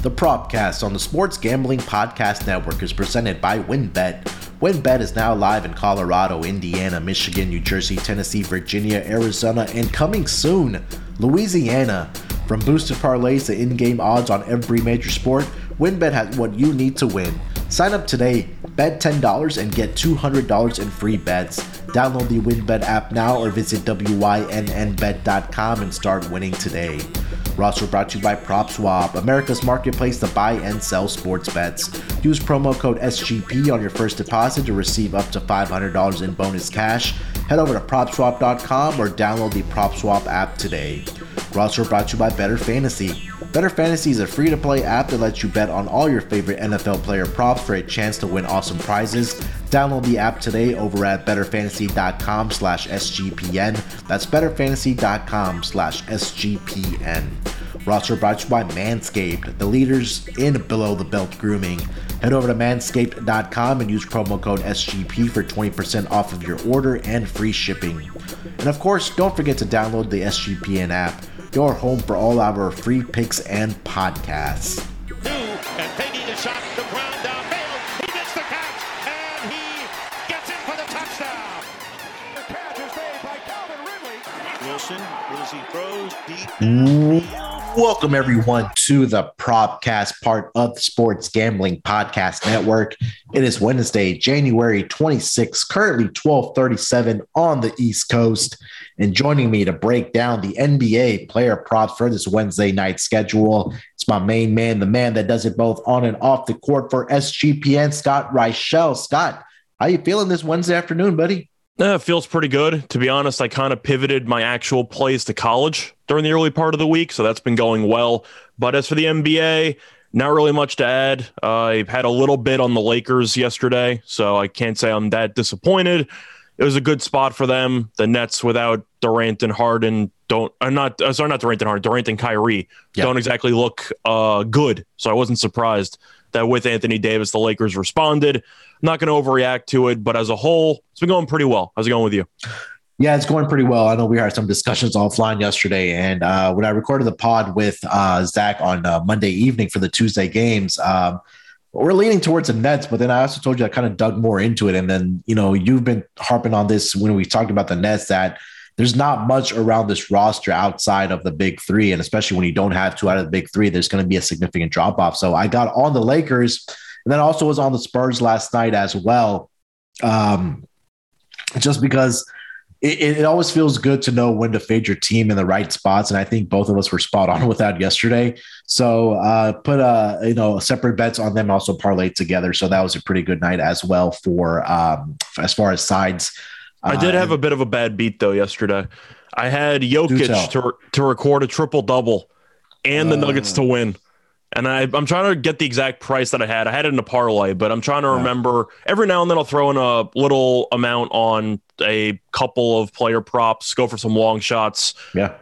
The Propcast on the Sports Gambling Podcast Network is presented by WynnBET. WynnBET is now live in Colorado, Indiana, Michigan, New Jersey, Tennessee, Virginia, Arizona, and coming soon, Louisiana. From boosted parlays to in game odds on every major sport, WynnBET has what you need to win. Sign up today, bet $10 and get $200 in free bets. Download the WynnBET app now or visit WYNNBet.com and start winning today. Roster brought to you by PropSwap, America's marketplace to buy and sell sports bets. Use promo code SGP on your first deposit to receive up to $500 in bonus cash. Head over to PropSwap.com or download the PropSwap app today. Roster brought to you by Better Fantasy. Better Fantasy is a free to play app that lets you bet on all your favorite NFL player props for a chance to win awesome prizes. Download the app today over at betterfantasy.com slash SGPN. That's betterfantasy.com slash SGPN. Roster brought to you by Manscaped, the leaders in below the belt grooming. Head over to manscaped.com and use promo code SGP for 20% off of your order and free shipping. And of course, don't forget to download the SGPN app, your home for all our free picks and podcasts. Welcome everyone to the Propcast, part of the Sports Gambling Podcast Network. It is Wednesday, January 26th, currently 1237 on the East Coast. And joining me to break down the NBA player props for this Wednesday night schedule, it's my main man, the man that does it both on and off the court for SGPN, Scott Reichel. Scott, how you feeling this Wednesday afternoon, buddy? Uh, it feels pretty good. To be honest, I kind of pivoted my actual plays to college during the early part of the week, so that's been going well. But as for the NBA, not really much to add. Uh, I had a little bit on the Lakers yesterday, so I can't say I'm that disappointed. It was a good spot for them. The Nets without Durant and Harden don't, uh, not uh, sorry, not Durant and Harden, Durant and Kyrie Yeah. don't exactly look uh, good. So I wasn't surprised that with Anthony Davis, the Lakers responded. I'm not going to overreact to it, but as a whole, it's been going pretty well. How's it going with you? Yeah, it's going pretty well. I know we had some discussions offline yesterday, and uh, when I recorded the pod with uh, Zach on uh, Monday evening for the Tuesday games, um, we're leaning towards the Nets. But then I also told you I kind of dug more into it, and then you know you've been harping on this when we talked about the Nets that there's not much around this roster outside of the big three, and especially when you don't have two out of the big three, there's going to be a significant drop off. So I got on the Lakers, and then also was on the Spurs last night as well, um, just because it, it always feels good to know when to fade your team in the right spots. And I think both of us were spot on with that yesterday. So uh, put a you know separate bets on them, also parlayed together. So that was a pretty good night as well for um, as far as sides. I did Uh, have a bit of a bad beat though yesterday. I had. Jokic to to record a triple double and the Uh. Nuggets to win. And I, I'm trying to get the exact price that I had. I had it in a parlay, but I'm trying to Yeah. remember. Every now and then I'll throw in a little amount on a couple of player props, go for some long shots, yeah.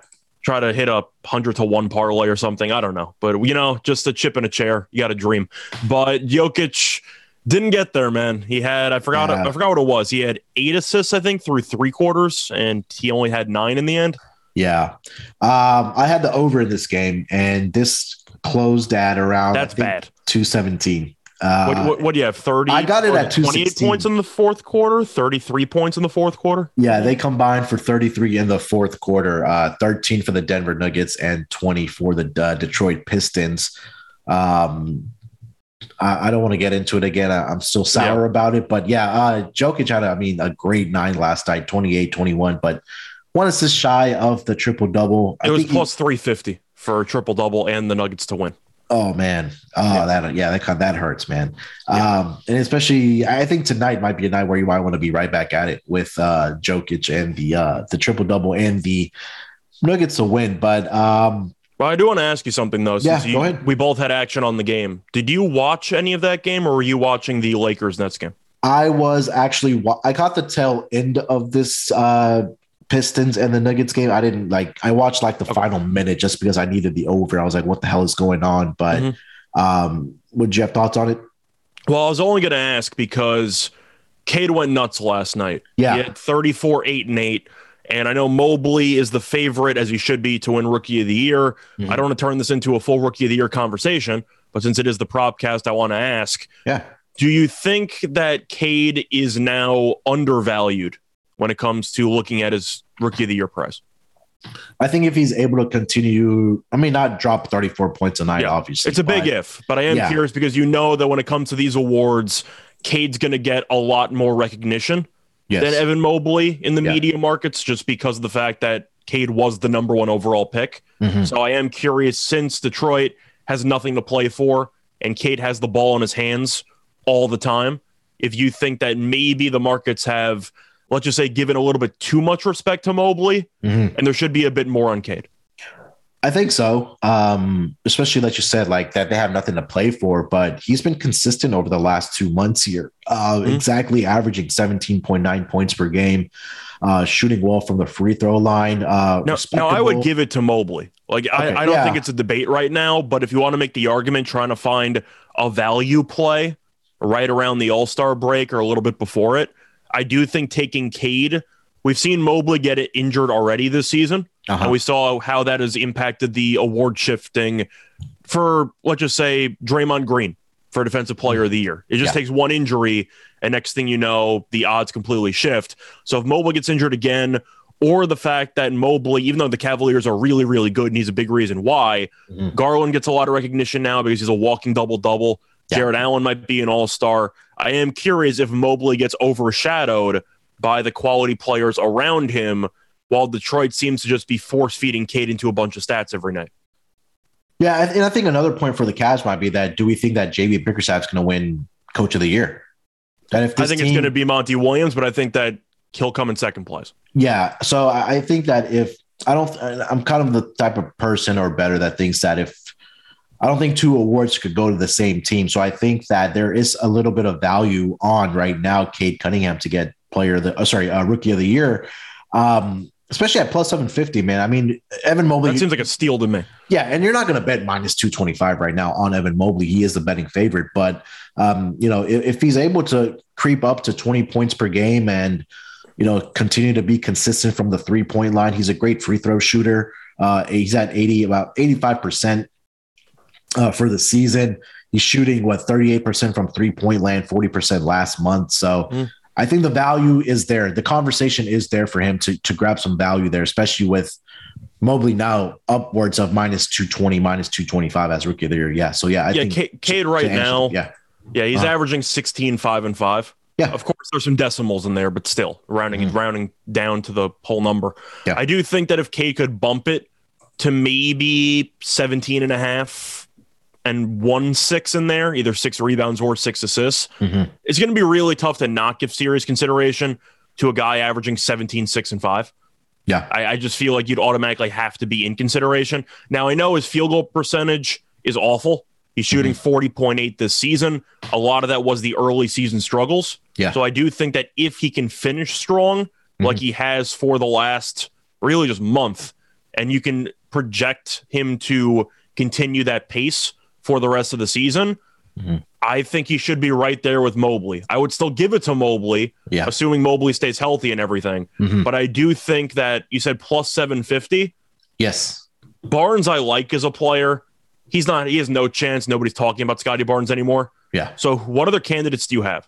try to hit a hundred to one parlay or something. I don't know, but you know, just a chip in a chair. You got a dream. But Jokic didn't get there, man. He had I forgot Yeah. I forgot what it was. He had eight assists, I think, through three quarters, and he only had nine in the end. Yeah. Um, I had the over in this game, and this closed at around That's bad. 217. Uh, what, what, what do you have? Thirty. I got it at 28 216. points in the fourth quarter. Thirty-three points in the fourth quarter. Yeah, they combined for 33 in the fourth quarter, uh, 13 for the Denver Nuggets and 20 for the uh, Detroit Pistons. Um, I, I don't want to get into it again. I, am still sour about it, but yeah, uh, Jokic had, I mean, a great nine last night, 28 21, but one assist shy of the triple double. It was plus three fifty for a triple double and the Nuggets to win. Oh man, oh that yeah, that kind- that hurts, man. Um, and especially, I think tonight might be a night where you might want to be right back at it with uh, Jokic and the uh, the triple double and the Nuggets to win. But um, Well, I do want to ask you something though. Yeah, Since you, go ahead. we both had action on the game. Did you watch any of that game, or were you watching the Lakers Nets game? I was actually wa- I caught the tail end of this uh, Pistons and the Nuggets game. I didn't like. I watched like the final minute just because I needed the over. I was like, what the hell is going on? But Mhm. um, would you have thoughts on it? Well, I was only going to ask because Cade went nuts last night. Yeah. He had 34, 8, and 8. And I know Mobley is the favorite, as he should be, to win Rookie of the Year. Mhm. I don't want to turn this into a full Rookie of the Year conversation, but since it is the propcast, I want to ask Yeah. Do you think that Cade is now undervalued when it comes to looking at his Rookie of the Year price? I think if he's able to continue, I mean, not drop 34 points a night, Yeah. obviously. It's a big if, but I am Yeah. curious because you know that when it comes to these awards, Cade's going to get a lot more recognition Yes. than Evan Mobley in the Yeah. media markets just because of the fact that Cade was the number one overall pick. Mhm. So I am curious since Detroit has nothing to play for and Cade has the ball in his hands all the time, if you think that maybe the markets have, let's just say, given a little bit too much respect to Mobley Mhm. and there should be a bit more on Cade. I think so. Um, especially like you said, like that they have nothing to play for, but he's been consistent over the last two months here. Uh, Mhm. exactly averaging 17.9 points per game, uh, shooting well from the free throw line. Uh, No, no, I would give it to Mobley. Like Okay, I, I don't yeah. think it's a debate right now, but if you want to make the argument trying to find a value play right around the All Star break or a little bit before it, I do think taking Cade. We've seen Mobley get it injured already this season, Uh-huh. and we saw how that has impacted the award shifting for let's just say Draymond Green for Defensive Player of the Year. It just Yeah. takes one injury, and next thing you know, the odds completely shift. So if Mobley gets injured again, or the fact that Mobley, even though the Cavaliers are really, really good, and he's a big reason why, Mhm. Garland gets a lot of recognition now because he's a walking double double. Yeah. Jarrett Allen might be an all star. I am curious if Mobley gets overshadowed by the quality players around him, while Detroit seems to just be force feeding Cade into a bunch of stats every night. Yeah, and I think another point for the Cavs might be that do we think that JB Bickerstaff's going to win Coach of the Year? That if I think it's going to be Monty Williams, but I think that he'll come in second place. Yeah. So I I think that if I don't, I'm kind of the type of person or better that thinks that if I don't think two awards could go to the same team. So I think that there is a little bit of value on right now, Cade Cunningham to get player the, oh, sorry, uh, rookie of the year. Um, especially at plus 750, man. I mean, Evan Mobley, That seems like a steal to me. yeah, and you're not going to bet minus 225 right now on Evan Mobley. He is the betting favorite. But, um, you know, if, if he's able to creep up to 20 points per game and, you know, continue to be consistent from the three point line, he's a great free throw shooter. Uh, he's at 80, about 85% uh, for the season. He's shooting, what, 38% from three point land, 40% last month. So, Mm. I think the value is there. The conversation is there for him to, to grab some value there, especially with Mobley now upwards of minus 220, minus 225 as rookie of the year. Yeah. So, yeah, I yeah, think Cade, Cade right answer- now, Yeah. yeah, he's Uh-huh. averaging 16, 5, and 5. Yeah. Of course, there's some decimals in there, but still rounding Mhm. rounding down to the whole number. Yeah. I do think that if Cade could bump it to maybe 17 and a half and one six in there, either six rebounds or six assists, Mhm. it's going to be really tough to not give serious consideration to a guy averaging 17, six, and five. Yeah. I, I just feel like you'd automatically have to be in consideration. Now, I know his field goal percentage is awful. He's shooting 40.8 this season. A lot of that was the early season struggles. Yeah. So I do think that if he can finish strong, like he has for the last really just month, and you can project him to continue that pace for the rest of the season, Mhm. I think he should be right there with Mobley. I would still give it to Mobley, Yeah. assuming Mobley stays healthy and everything. Mhm. But I do think that you said plus 750. Yes. Barnes, I like as a player. He's not, he has no chance. Nobody's talking about Scotty Barnes anymore. Yeah. So, what other candidates do you have?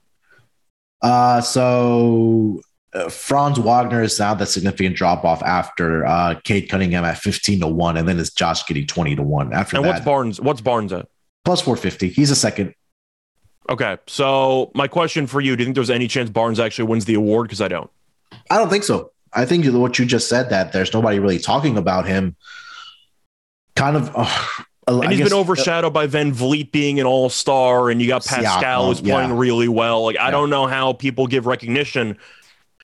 Uh, so uh, Franz Wagner is now the significant drop off after uh, Cade Cunningham at 15 to 1, and then it's Josh Giddey 20 to 1 after And that. what's Barnes? What's Barnes at? Plus 450. He's a second. Okay. So, my question for you do you think there's any chance Barnes actually wins the award? Because I don't. I don't think so. I think what you just said that there's nobody really talking about him. Kind of. Uh, And I he's guess- been overshadowed by VanVleet being an all star, and you got Pascal who's playing yeah. really well. Like, I Yeah. don't know how people give recognition.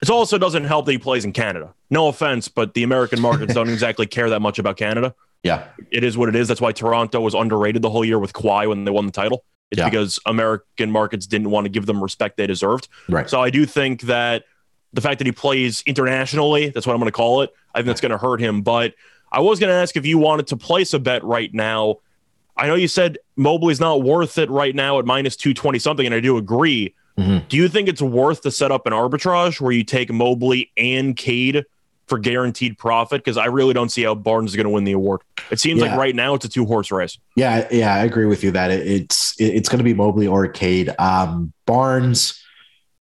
It also doesn't help that he plays in Canada. No offense, but the American markets don't exactly care that much about Canada. Yeah. It is what it is. That's why Toronto was underrated the whole year with Kawhi when they won the title. It's Yeah. because American markets didn't want to give them respect they deserved. Right. So I do think that the fact that he plays internationally, that's what I'm going to call it, I think that's going to hurt him. But I was going to ask if you wanted to place a bet right now. I know you said Mobley's not worth it right now at minus 220 something, and I do agree. Mhm. Do you think it's worth to set up an arbitrage where you take Mobley and Cade for guaranteed profit because I really don't see how Barnes is going to win the award. It seems Yeah. like right now it's a two horse race. Yeah, yeah, I agree with you that it, it's it- it's going to be Mobley or Cade. Um, Barnes,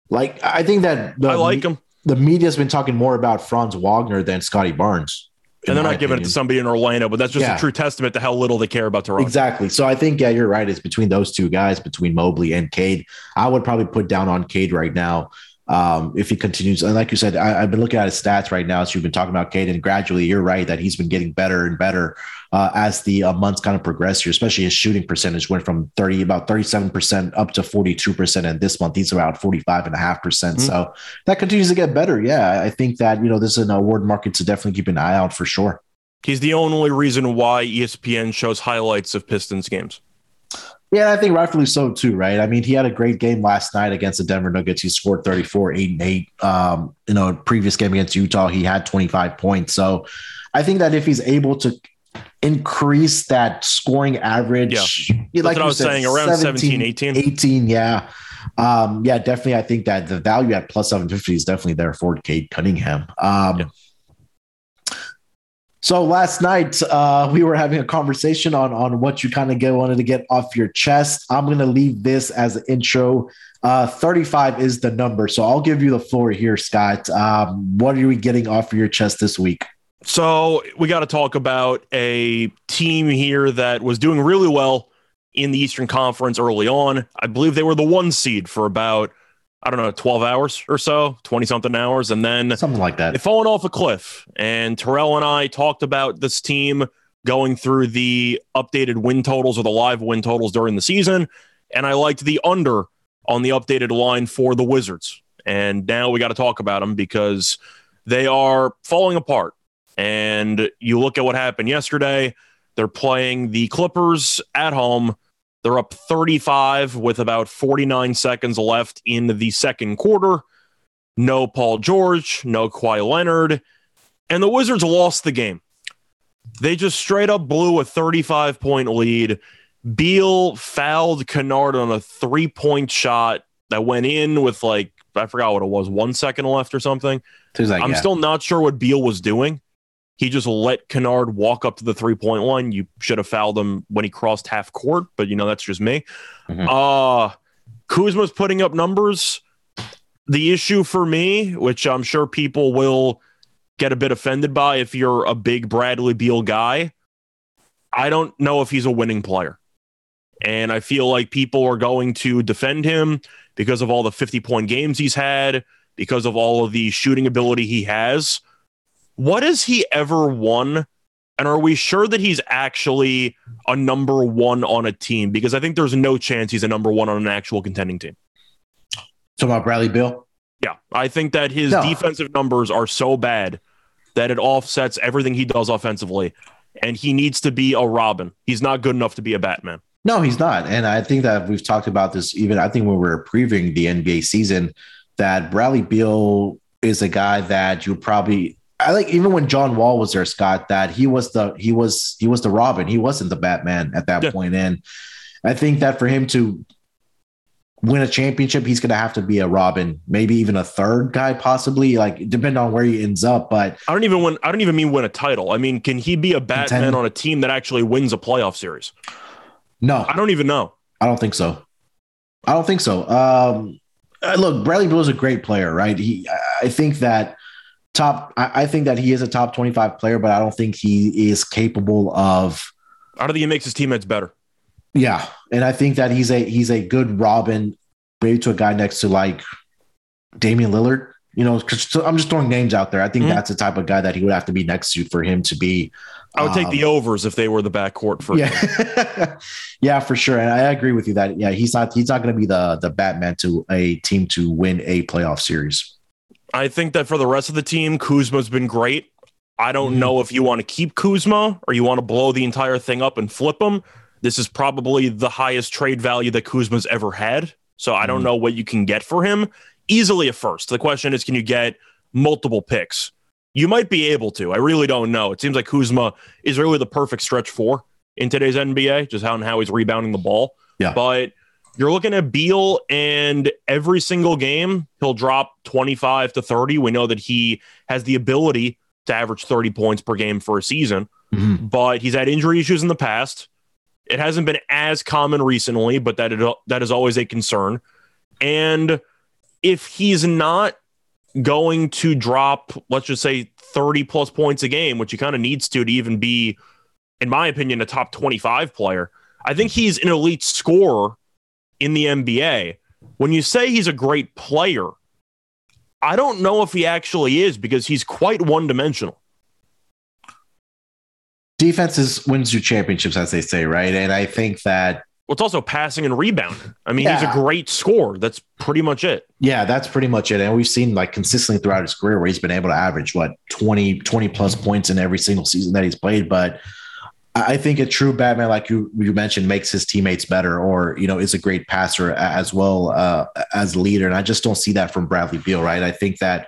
like I think that the, I like him. the media's been talking more about Franz Wagner than Scotty Barnes. And they're not giving it to somebody in Orlando, but that's just Yeah. a true testament to how little they care about Toronto. Exactly. So I think yeah, you're right. It's between those two guys, between Mobley and Cade. I would probably put down on Cade right now. Um, if he continues, and like you said, I, I've been looking at his stats right now. So you've been talking about Cade, and gradually, you're right that he's been getting better and better uh, as the uh, months kind of progress here. Especially his shooting percentage went from 30, about 37 percent up to 42 percent, and this month he's around 45 and a half percent. Mhm. So that continues to get better. Yeah, I think that you know this is an award market to definitely keep an eye out for sure. He's the only reason why ESPN shows highlights of Pistons games. Yeah, I think rightfully so too, right? I mean, he had a great game last night against the Denver Nuggets. He scored 34, 8 and 8. Um, you know, previous game against Utah, he had 25 points. So I think that if he's able to increase that scoring average, Yeah. like I was said, saying, around 17, 18. 18, yeah. Um, yeah, definitely. I think that the value at plus 750 is definitely there for Cade Cunningham. Um, Yeah. So last night uh, we were having a conversation on on what you kind of get wanted to get off your chest. I'm going to leave this as an intro. Uh, 35 is the number, so I'll give you the floor here, Scott. Um, what are we getting off your chest this week? So we got to talk about a team here that was doing really well in the Eastern Conference early on. I believe they were the one seed for about, I don't know, 12 hours or so, 20 something hours. And then Something like that. They've fallen off a cliff. And Terrell and I talked about this team going through the updated win totals or the live win totals during the season. And I liked the under on the updated line for the Wizards. And now we got to talk about them because they are falling apart. And you look at what happened yesterday, they're playing the Clippers at home. They're up 35 with about 49 seconds left in the second quarter no Paul George, no Kawhi Leonard, and the Wizards lost the game. They just straight up blew a 35 point lead. Beal fouled Kennard on a three point shot that went in with like, I forgot what it was, one second left or something. Like I'm yeah. still not sure what Beal was doing. He just let Kennard walk up to the three point line. You should have fouled him when he crossed half court, but you know, that's just me. Mhm. Uh Kuzma's putting up numbers. The issue for me, which I'm sure people will get a bit offended by if you're a big Bradley Beal guy, I don't know if he's a winning player. And I feel like people are going to defend him because of all the 50 point games he's had, because of all of the shooting ability he has. What has he ever won? And are we sure that he's actually a number one on a team? Because I think there's no chance he's a number one on an actual contending team. Talking about Bradley Beal. Yeah. I think that his No. defensive numbers are so bad that it offsets everything he does offensively. And he needs to be a Robin. He's not good enough to be a Batman. No, he's not. And I think that we've talked about this even, I think when we were previewing the NBA season, that Bradley Beal is a guy that you probably I like even when John Wall was there, Scott, that he was the he was he was the Robin. He wasn't the Batman at that Yeah. point. And I think that for him to win a championship, he's gonna have to be a Robin, maybe even a third guy, possibly, like depending on where he ends up. But I don't even win I don't even mean win a title. I mean, can he be a Batman Contend. on a team that actually wins a playoff series? no, I don't even know. I don't think so. I don't think so. Um, uh, look, Bradley Beal is a great player, right? He, I think that top. I, I think that he is a top twenty-five player, but I don't think he is capable of. I don't think he makes his teammates better. Yeah, and I think that he's a he's a good Robin, maybe to a guy next to like Damian Lillard. You know, so I'm just throwing names out there. I think Mhm. that's the type of guy that he would have to be next to for him to be. I would take um, the overs if they were the backcourt for yeah, yeah, for sure. And I agree with you that yeah, he's not he's not going to be the the Batman to a team to win a playoff series. I think that for the rest of the team, Kuzma's been great. I don't Mhm. know if you want to keep Kuzma or you want to blow the entire thing up and flip him. This is probably the highest trade value that Kuzma's ever had. So I don't Mhm. know what you can get for him. Easily a first. The question is, can you get multiple picks? You might be able to. I really don't know. It seems like Kuzma is really the perfect stretch four in today's NBA, just how and how he's rebounding the ball. Yeah. But you're looking at Beal, and every single game he'll drop 25 to 30. We know that he has the ability to average 30 points per game for a season, Mhm. but he's had injury issues in the past. It hasn't been as common recently, but that it, that is always a concern. And if he's not going to drop, let's just say 30 plus points a game, which he kind of needs to to even be, in my opinion, a top 25 player, I think he's an elite scorer in the NBA. When you say he's a great player, I don't know if he actually is because he's quite one dimensional. Defenses wins you championships, as they say, right? And I think that Well, it's also passing and rebounding. I mean, he's a great scorer. That's pretty much it. Yeah, that's pretty much it. And we've seen like consistently throughout his career where he's been able to average what 20, 20 plus points in every single season that he's played. But I think a true Batman, like you you mentioned, makes his teammates better, or you know, is a great passer as well uh, as a leader. And I just don't see that from Bradley Beal, right? I think that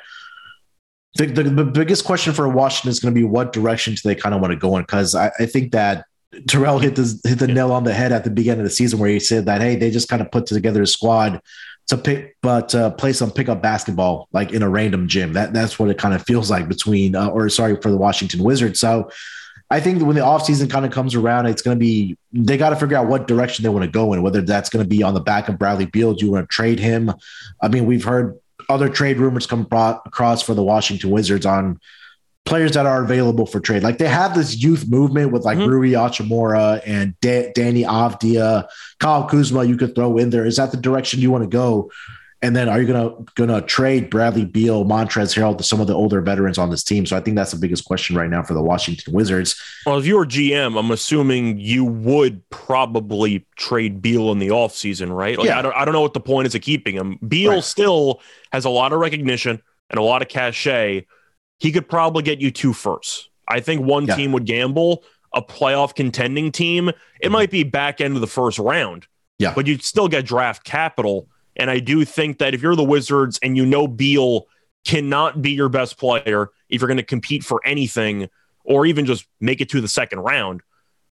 the, the, the biggest question for Washington is going to be what direction do they kind of want to go in? Because I, I think that Terrell hit the hit the nail on the head at the beginning of the season where he said that hey, they just kind of put together a squad to pick, but uh, play some pickup basketball like in a random gym. That that's what it kind of feels like between, uh, or sorry, for the Washington Wizards. So I think when the offseason kind of comes around, it's going to be they got to figure out what direction they want to go in. Whether that's going to be on the back of Bradley Beal, do you want to trade him? I mean, we've heard other trade rumors come across for the Washington Wizards on players that are available for trade. Like they have this youth movement with like Mhm. Rui Hachimura and da- Deni Avdija, Kyle Kuzma. You could throw in there. Is that the direction you want to go? And then are you gonna gonna trade Bradley Beal, Montrezl Harrell to some of the older veterans on this team? So I think that's the biggest question right now for the Washington Wizards. Well, if you were GM, I'm assuming you would probably trade Beal in the offseason, right? Like, Yeah. I don't I don't know what the point is of keeping him. Beal Right. still has a lot of recognition and a lot of cachet. He could probably get you two firsts. I think one Yeah. team would gamble a playoff contending team. It mm-hmm. might be back end of the first round. Yeah. But you'd still get draft capital. And I do think that if you're the Wizards and you know Beal cannot be your best player if you're going to compete for anything or even just make it to the second round,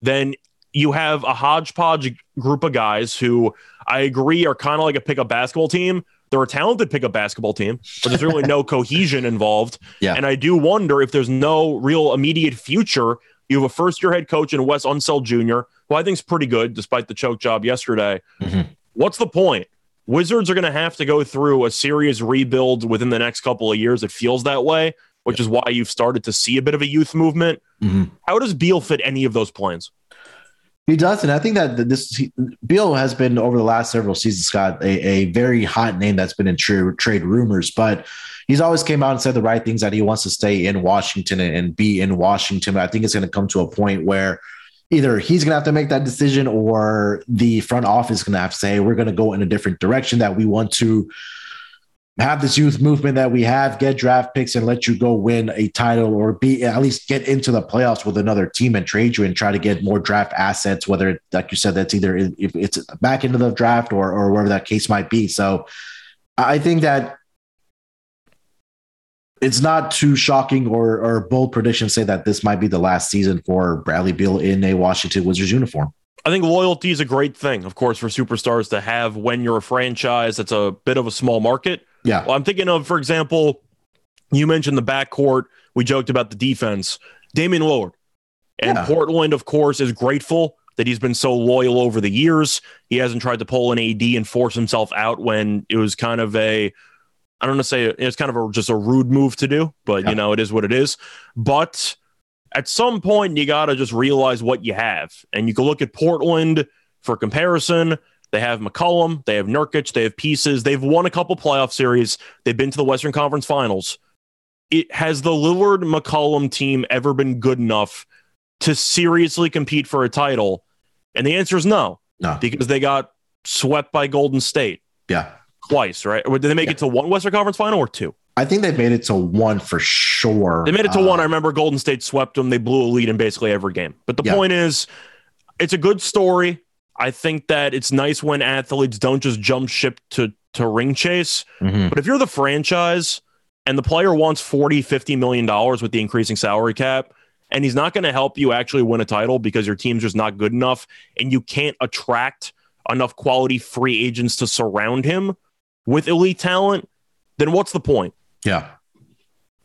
then you have a hodgepodge group of guys who I agree are kind of like a pickup basketball team. They're a talented pickup basketball team, but there's really no cohesion involved. Yeah. And I do wonder if there's no real immediate future. You have a first year head coach in Wes Unseld Jr., who I think is pretty good despite the choke job yesterday. Mhm. What's the point? Wizards are going to have to go through a serious rebuild within the next couple of years. It feels that way, which is why you've started to see a bit of a youth movement. Mhm. How does Beal fit any of those plans? He does, and I think that this he, Beal has been over the last several seasons, Scott, a, a very hot name that's been in true trade rumors, but he's always came out and said the right things that he wants to stay in Washington and, and be in Washington. I think it's going to come to a point where either he's going to have to make that decision or the front office is going to have to say we're going to go in a different direction that we want to have this youth movement that we have, get draft picks and let you go win a title or be at least get into the playoffs with another team and trade you and try to get more draft assets, whether like you said, that's either if it's back into the draft or or wherever that case might be. So I think that it's not too shocking or or bold prediction to say that this might be the last season for Bradley Beal in a Washington Wizards uniform. I think loyalty is a great thing, of course, for superstars to have when you're a franchise that's a bit of a small market. Yeah. Well, I'm thinking of, for example, you mentioned the backcourt. We joked about the defense. Damian Lillard. And Yeah. Portland, of course, is grateful that he's been so loyal over the years. He hasn't tried to pull an AD and force himself out when it was kind of a, I don't want to say it's kind of a, just a rude move to do, but Yeah. you know, it is what it is. But at some point, you got to just realize what you have. And you can look at Portland for comparison. They have McCollum, they have Nurkic, they have pieces. They've won a couple playoff series. They've been to the Western Conference Finals. It has the Lillard McCollum team ever been good enough to seriously compete for a title? And the answer is no, No. because they got swept by Golden State Yeah. Twice, right? Or did they make Yeah. it to one Western Conference Final or two? I think they made it to one for sure. They made it to Uh, one. I remember Golden State swept them. They blew a lead in basically every game. But the Yeah. point is, it's a good story. I think that it's nice when athletes don't just jump ship to to ring chase. mhm. But if you're the franchise and the player wants 40, 50 million dollars with the increasing salary cap, and he's not going to help you actually win a title because your team's just not good enough and you can't attract enough quality free agents to surround him with elite talent, then what's the point? Yeah.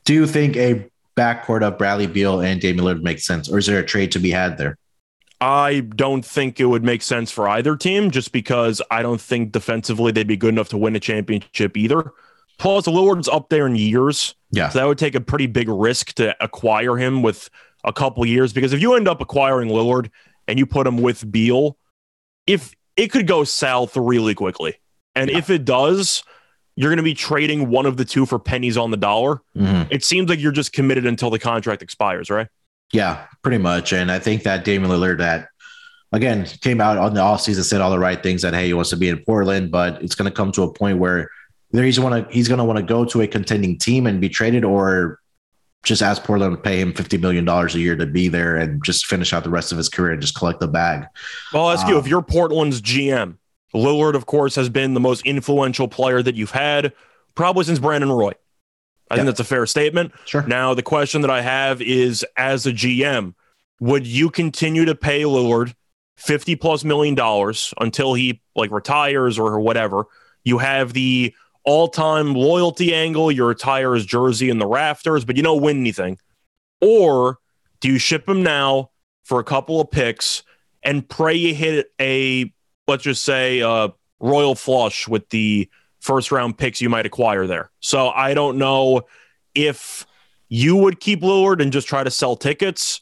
Do you think a backcourt of Bradley Beal and Damian Lillard makes sense, or is there a trade to be had there? I don't think it would make sense for either team just because I don't think defensively they'd be good enough to win a championship either. Plus, Lillard's up there in years. Yeah. So that would take a pretty big risk to acquire him with a couple years because if you end up acquiring Lillard and you put him with Beal, if it could go south really quickly. And Yeah. if it does, you're going to be trading one of the two for pennies on the dollar. Mhm. It seems like you're just committed until the contract expires, right? Yeah, pretty much. And I think that Damian Lillard that again came out on the offseason, said all the right things that hey, he wants to be in Portland, but it's gonna come to a point where either he's wanna he's gonna want to go to a contending team and be traded or just ask Portland to pay him fifty million dollars a year to be there and just finish out the rest of his career and just collect the bag. Well, I'll ask you Uh, if you're Portland's GM, Lillard, of course, has been the most influential player that you've had probably since Brandon Roy. I Yeah. think that's a fair statement. Sure. Now, the question that I have is as a GM, would you continue to pay Lillard 50 plus million dollars until he like retires or whatever? You have the all time loyalty angle, you retire his jersey in the rafters, but you don't win anything. Or do you ship him now for a couple of picks and pray you hit a, let's just say, uh, royal flush with the first round picks you might acquire there? So I don't know if you would keep Lillard and just try to sell tickets.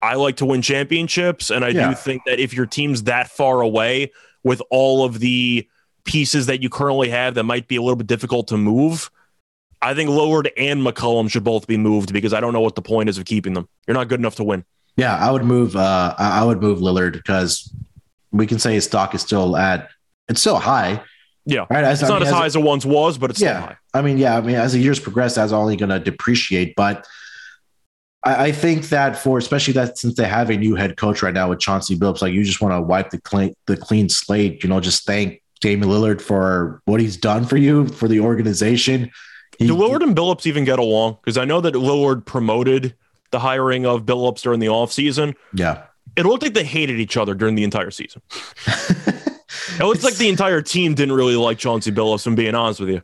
I like to win championships, and I Yeah. do think that if your team's that far away with all of the pieces that you currently have that might be a little bit difficult to move, I think Lillard and McCollum should both be moved because I don't know what the point is of keeping them. You're not good enough to win. Yeah, I would move. Uh, I I would move Lillard because we can say his stock is still at it's still high. Yeah. Right. As, It's I not mean, as as- high as it once was, but it's still yeah. high. I mean, yeah. I mean, as the years progress, that's only going to depreciate. But I, I think that for especially that since they have a new head coach right now with Chauncey Billups, like you just want to wipe the clean the clean slate. You know, just thank Damian Lillard for what he's done for you for the organization. He- Do Lillard and Billups even get along? Because I know that Lillard promoted the hiring of Billups during the offseason. yeah. It looked like they hated each other during the entire season. It looks like the entire team didn't really like Chauncey Billups, I'm being honest with you.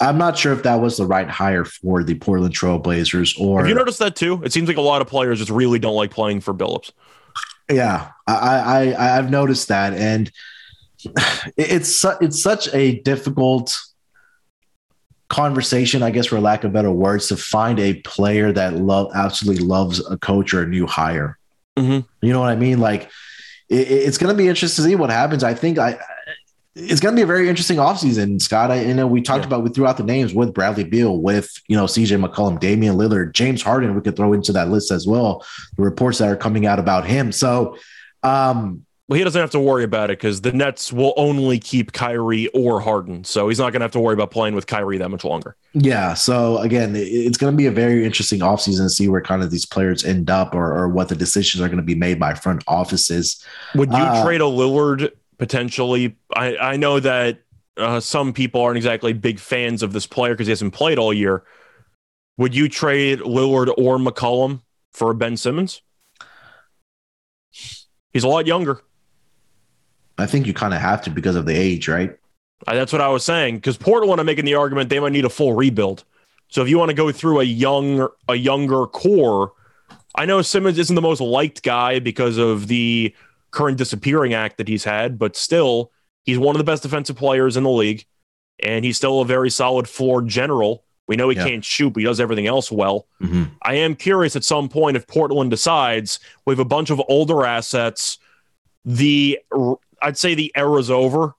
I'm not sure if that was the right hire for the Portland Trailblazers or Have you noticed that too? It seems like a lot of players just really don't like playing for Billups. Yeah, I, I I've noticed that, and it's su- it's such a difficult conversation, I guess, for lack of better words, to find a player that love absolutely loves a coach or a new hire. Mhm. You know what I mean? Like, it, it's going to be interesting to see what happens. I think I. It's going to be a very interesting offseason, Scott. I you know we talked Yeah. about we threw out the names with Bradley Beal, with you know CJ McCollum, Damian Lillard, James Harden. We could throw into that list as well. The reports that are coming out about him. So, um, Well, he doesn't have to worry about it because the Nets will only keep Kyrie or Harden. So he's not going to have to worry about playing with Kyrie that much longer. Yeah. So again, it's going to be a very interesting offseason to see where kind of these players end up or, or what the decisions are going to be made by front offices. Would you Uh, trade a Lillard potentially? I, I know that uh, some people aren't exactly big fans of this player because he hasn't played all year. Would you trade Lillard or McCollum for Ben Simmons? He's a lot younger. I think you kind of have to because of the age, right? That's what I was saying. Because Portland, I'm making the argument they might need a full rebuild. So if you want to go through a young, a younger core, I know Simmons isn't the most liked guy because of the current disappearing act that he's had, but still, he's one of the best defensive players in the league, and he's still a very solid floor general. We know he Yeah. can't shoot, but he does everything else well. Mm-hmm. I am curious at some point if Portland decides we have a bunch of older assets. The I'd say the era's over.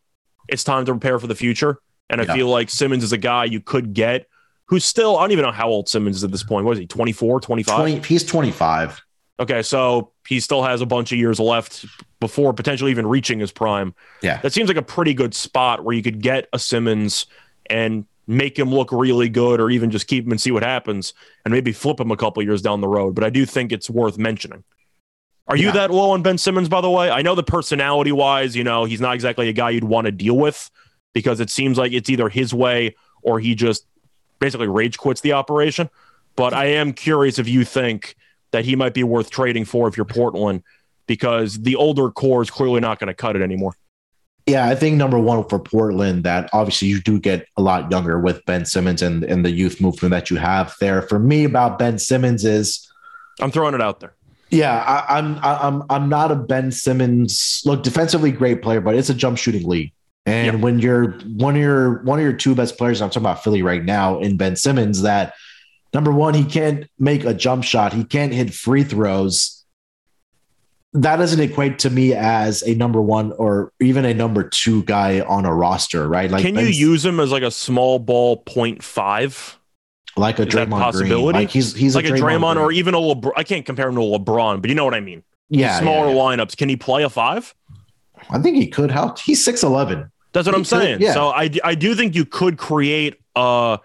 It's time to prepare for the future. And I feel like Simmons is a guy you could get who's still, I don't even know how old Simmons is at this point. What is he, 24, 25? 20, he's 25. Okay, so he still has a bunch of years left before potentially even reaching his prime. Yeah. That seems like a pretty good spot where you could get a Simmons and make him look really good or even just keep him and see what happens and maybe flip him a couple years down the road. But I do think it's worth mentioning. Are you Yeah. that low on Ben Simmons, by the way? I know the personality wise, you know, he's not exactly a guy you'd want to deal with because it seems like it's either his way or he just basically rage quits the operation. But I am curious if you think that he might be worth trading for if you're Portland because the older core is clearly not going to cut it anymore. Yeah, I think number one for Portland, that obviously you do get a lot younger with Ben Simmons and, and the youth movement that you have there. For me, about Ben Simmons is I'm throwing it out there. Yeah, I, I'm I'm I'm not a Ben Simmons. Look, defensively great player, but it's a jump shooting league. And Yep. when you're one of your one of your two best players, I'm talking about Philly right now in Ben Simmons, that number one, he can't make a jump shot, he can't hit free throws. That doesn't equate to me as a number one or even a number two guy on a roster, right? Like Can you use him as like a small ball point five? Like a is a Draymond Green? possibility? Like he's he's like a Draymond, or even a LeBron. I can't compare him to a LeBron, but you know what I mean. yeah, Smaller yeah, yeah. lineups. Can he play a five? I think he could help. He's six eleven. That's what He I'm could, saying. yeah. So I I do think you could create uh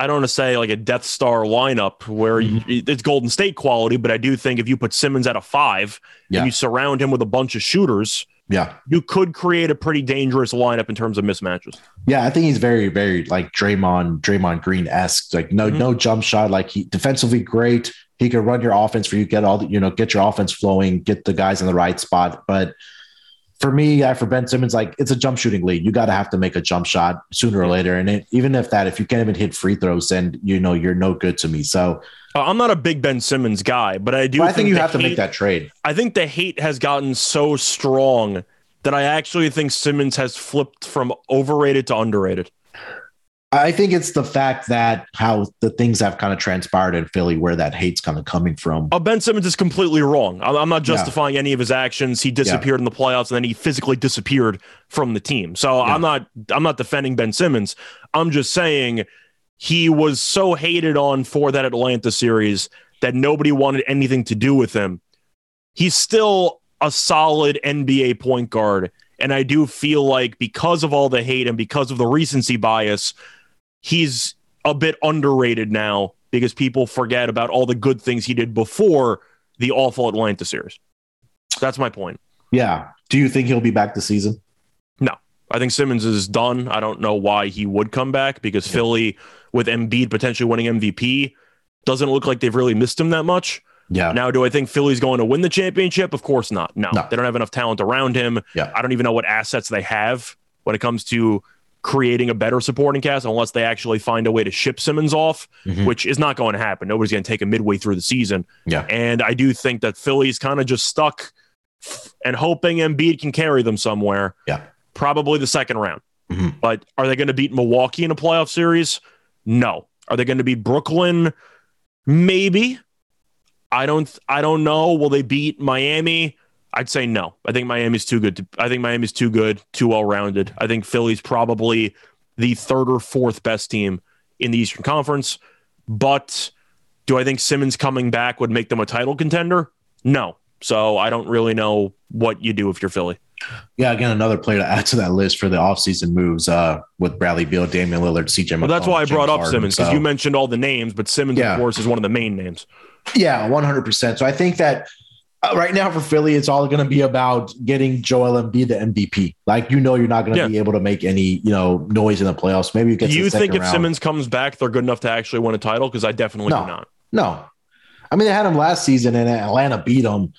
I don't want to say like a Death Star lineup where Mm-hmm. you, it's Golden State quality, but I do think if you put Simmons at a five Yeah. and you surround him with a bunch of shooters, Yeah. you could create a pretty dangerous lineup in terms of mismatches. Yeah, I think he's very, very like Draymond, Draymond Green esque. Like no, Mhm. no jump shot. Like he defensively great. He could run your offense for you, get all the, you know, get your offense flowing, get the guys in the right spot. But for me, yeah, for Ben Simmons, like it's a jump shooting league. You got to have to make a jump shot sooner or later. And it, even if that, if you can't even hit free throws, then you know you're no good to me. So I'm not a big Ben Simmons guy, but I do. but I think you have to make that trade. I think the hate has gotten so strong that I actually think Simmons has flipped from overrated to underrated. I think it's the fact that how the things have kind of transpired in Philly, where that hate's kind of coming from. Uh, ben Simmons is completely wrong. I'm, I'm not Yeah. justifying any of his actions. He disappeared in the playoffs and then he physically disappeared from the team. So Yeah. I'm not I'm not defending Ben Simmons. I'm just saying he was so hated on for that Atlanta series that nobody wanted anything to do with him. He's still a solid NBA point guard. And I do feel like because of all the hate and because of the recency bias, he's a bit underrated now because people forget about all the good things he did before the awful Atlanta series. That's my point. Yeah. Do you think he'll be back this season? No. I think Simmons is done. I don't know why he would come back because Philly, with Embiid potentially winning MVP, doesn't look like they've really missed him that much. Yeah. Now, do I think Philly's going to win the championship? Of course not. No, No. they don't have enough talent around him. Yeah. I don't even know what assets they have when it comes to creating a better supporting cast unless they actually find a way to ship Simmons off, Mhm. which is not going to happen. Nobody's going to take him midway through the season. Yeah. And I do think that Philly's kind of just stuck and hoping Embiid can carry them somewhere. Yeah. Probably the second round. Mhm. But are they going to beat Milwaukee in a playoff series? No. Are they going to beat Brooklyn? Maybe. I don't I don't know. Will they beat Miami? I'd say no. I think Miami's too good. To, I think Miami's too good, too well rounded. I think Philly's probably the third or fourth best team in the Eastern Conference. But do I think Simmons coming back would make them a title contender? No. So I don't really know what you do if you're Philly. Yeah, again, another player to add to that list for the offseason moves uh, with Bradley Beal, Damian Lillard, CJ Well, that's why I James brought up Harden. Simmons because So- you mentioned all the names, but Simmons, Yeah. of course, is one of the main names. Yeah, 100%. So I think that uh, right now for Philly, it's all going to be about getting Joel Embiid the MVP. Like, you know, you're not going to Yeah. be able to make any, you know, noise in the playoffs. Maybe you get Do you think if round. Simmons comes back, they're good enough to actually win a title? Because I definitely No. do not. No. I mean, they had him last season and Atlanta beat him.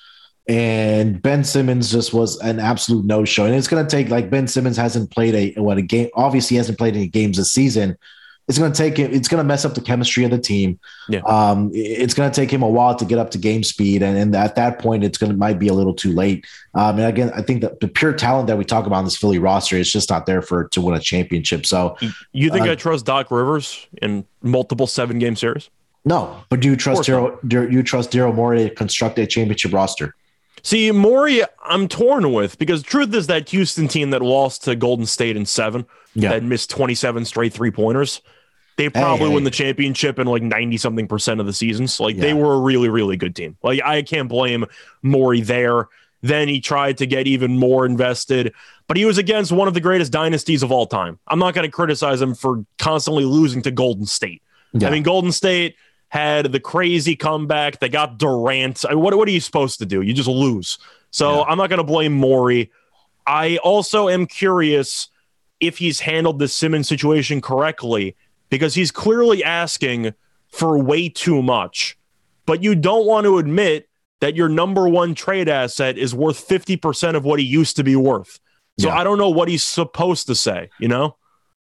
And Ben Simmons just was an absolute no show. And it's going to take, like, Ben Simmons hasn't played a, what, a game. Obviously, he hasn't played any games this season. It's going to take it, it's going to mess up the chemistry of the team. Yeah. Um, it's going to take him a while to get up to game speed. And, and at that point, it's going to, might be a little too late. Um, and again, I think that the pure talent that we talk about in this Philly roster is just not there for, to win a championship. So, You think Uh, I trust Doc Rivers in multiple seven game series? no, but do you trust Daryl, do you trust Daryl Morey to construct a championship roster? See, Morey, I'm torn with because truth is that Houston team that lost to Golden State in seven, Yeah. that missed 27 straight three pointers, they probably hey. win the championship in like 90 something percent of the seasons. Like they were a really, really good team. Like I can't blame Morey there. Then he tried to get even more invested, but he was against one of the greatest dynasties of all time. I'm not going to criticize him for constantly losing to Golden State. Yeah. I mean, Golden State had the crazy comeback. They got Durant. I mean, what, what are you supposed to do? You just lose. So Yeah. I'm not going to blame Morey. I also am curious if he's handled the Simmons situation correctly because he's clearly asking for way too much. But you don't want to admit that your number one trade asset is worth 50% of what he used to be worth. So Yeah. I don't know what he's supposed to say, you know?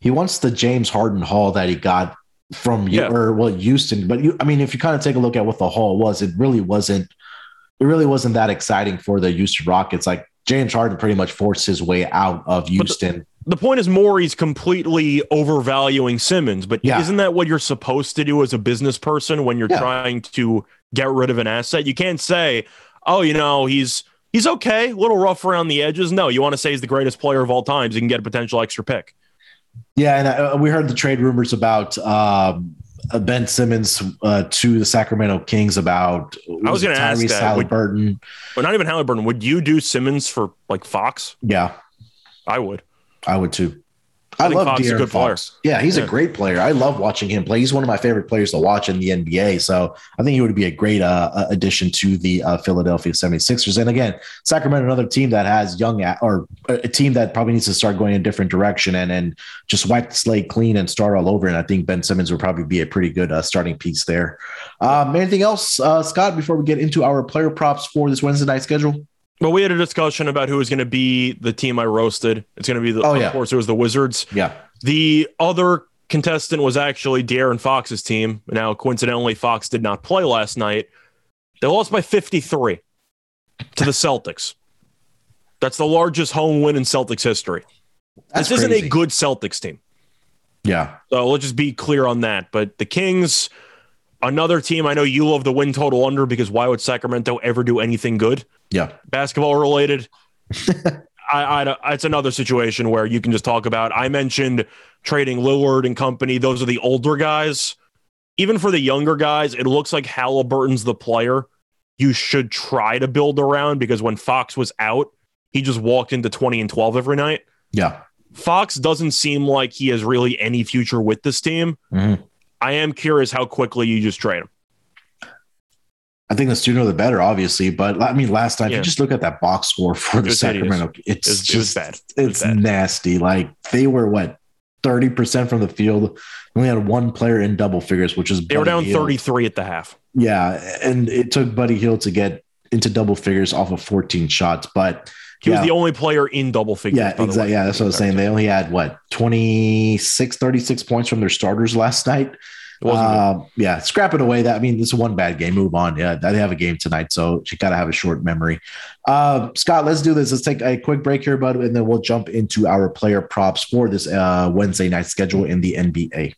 He wants the James Harden haul that he got from you Yeah. or well Houston. But you, I mean, if you kind of take a look at what the haul was, it really wasn't. It really wasn't that exciting for the Houston Rockets. Like James Harden pretty much forced his way out of Houston. The point is more he's completely overvaluing Simmons, but Yeah. isn't that what you're supposed to do as a business person when you're Yeah. trying to get rid of an asset? You can't say, "Oh, you know, he's he's okay, a little rough around the edges." No, you want to say he's the greatest player of all time, so you can get a potential extra pick. Yeah, and uh, we heard the trade rumors about um, uh, Ben Simmons uh, to the Sacramento Kings about I was gonna ask Tyrese that. Would- Halliburton. But not even Halliburton. Would you do Simmons for like Fox? Yeah, I would. I would too. I I, love Fox is a De'Aaron good player. Fox. Yeah, he's Yeah. a great player. I love watching him play. He's one of my favorite players to watch in the NBA. So I think he would be a great uh, uh, addition to the uh, Philadelphia 76ers. And again, Sacramento, another team that has young or a team that probably needs to start going in a different direction and and just wipe the slate clean and start all over. And I think Ben Simmons would probably be a pretty good uh, starting piece there. Um, anything else, uh, Scott? Before we get into our player props for this Wednesday night schedule? But we had a discussion about who was going to be the team I roasted. It's going to be the, Oh, yeah. of course, it was the Wizards. Yeah, The other contestant was actually De'Aaron Fox's team. Now, coincidentally, Fox did not play last night. They lost by 53 to the Celtics. That's the largest home win in Celtics history. that's this isn't crazy. a good Celtics team. Yeah, So let's just be clear on that. But the Kings, another team, I know you love the win total under because why would Sacramento ever do anything good? yeah, basketball related. I, I, it's another situation where you can just talk about. I mentioned trading Lillard and company. Those are the older guys. Even for the younger guys, it looks like Halliburton's the player you should try to build around because when Fox was out, he just walked into 20 and 12 every night. yeah. Fox doesn't seem like he has really any future with this team. Mhm. I am curious how quickly you just trade him. I think the sooner the better, obviously. But I mean, last time, if Yeah. you just look at that box score for the hideous. Sacramento, it's It was- it just bad. It was it's bad. nasty. Like they were what thirty percent from the field. Only had one player in double figures, which is They were down Hield. 33 at the half. Yeah, and it took Buddy Hield to get into double figures off of fourteen shots, but. He yeah, was the only player in double figures. yeah, by the way. exactly. Yeah, that's what I was saying. They only had what 26, 36 points from their starters last night. It wasn't good. Uh, yeah, scrap it away. That I mean, this is one bad game. Move on. Yeah, they have a game tonight, so she got to have a short memory. Uh, Scott, let's do this. Let's take a quick break here, bud, and then we'll jump into our player props for this uh, Wednesday night schedule in the NBA.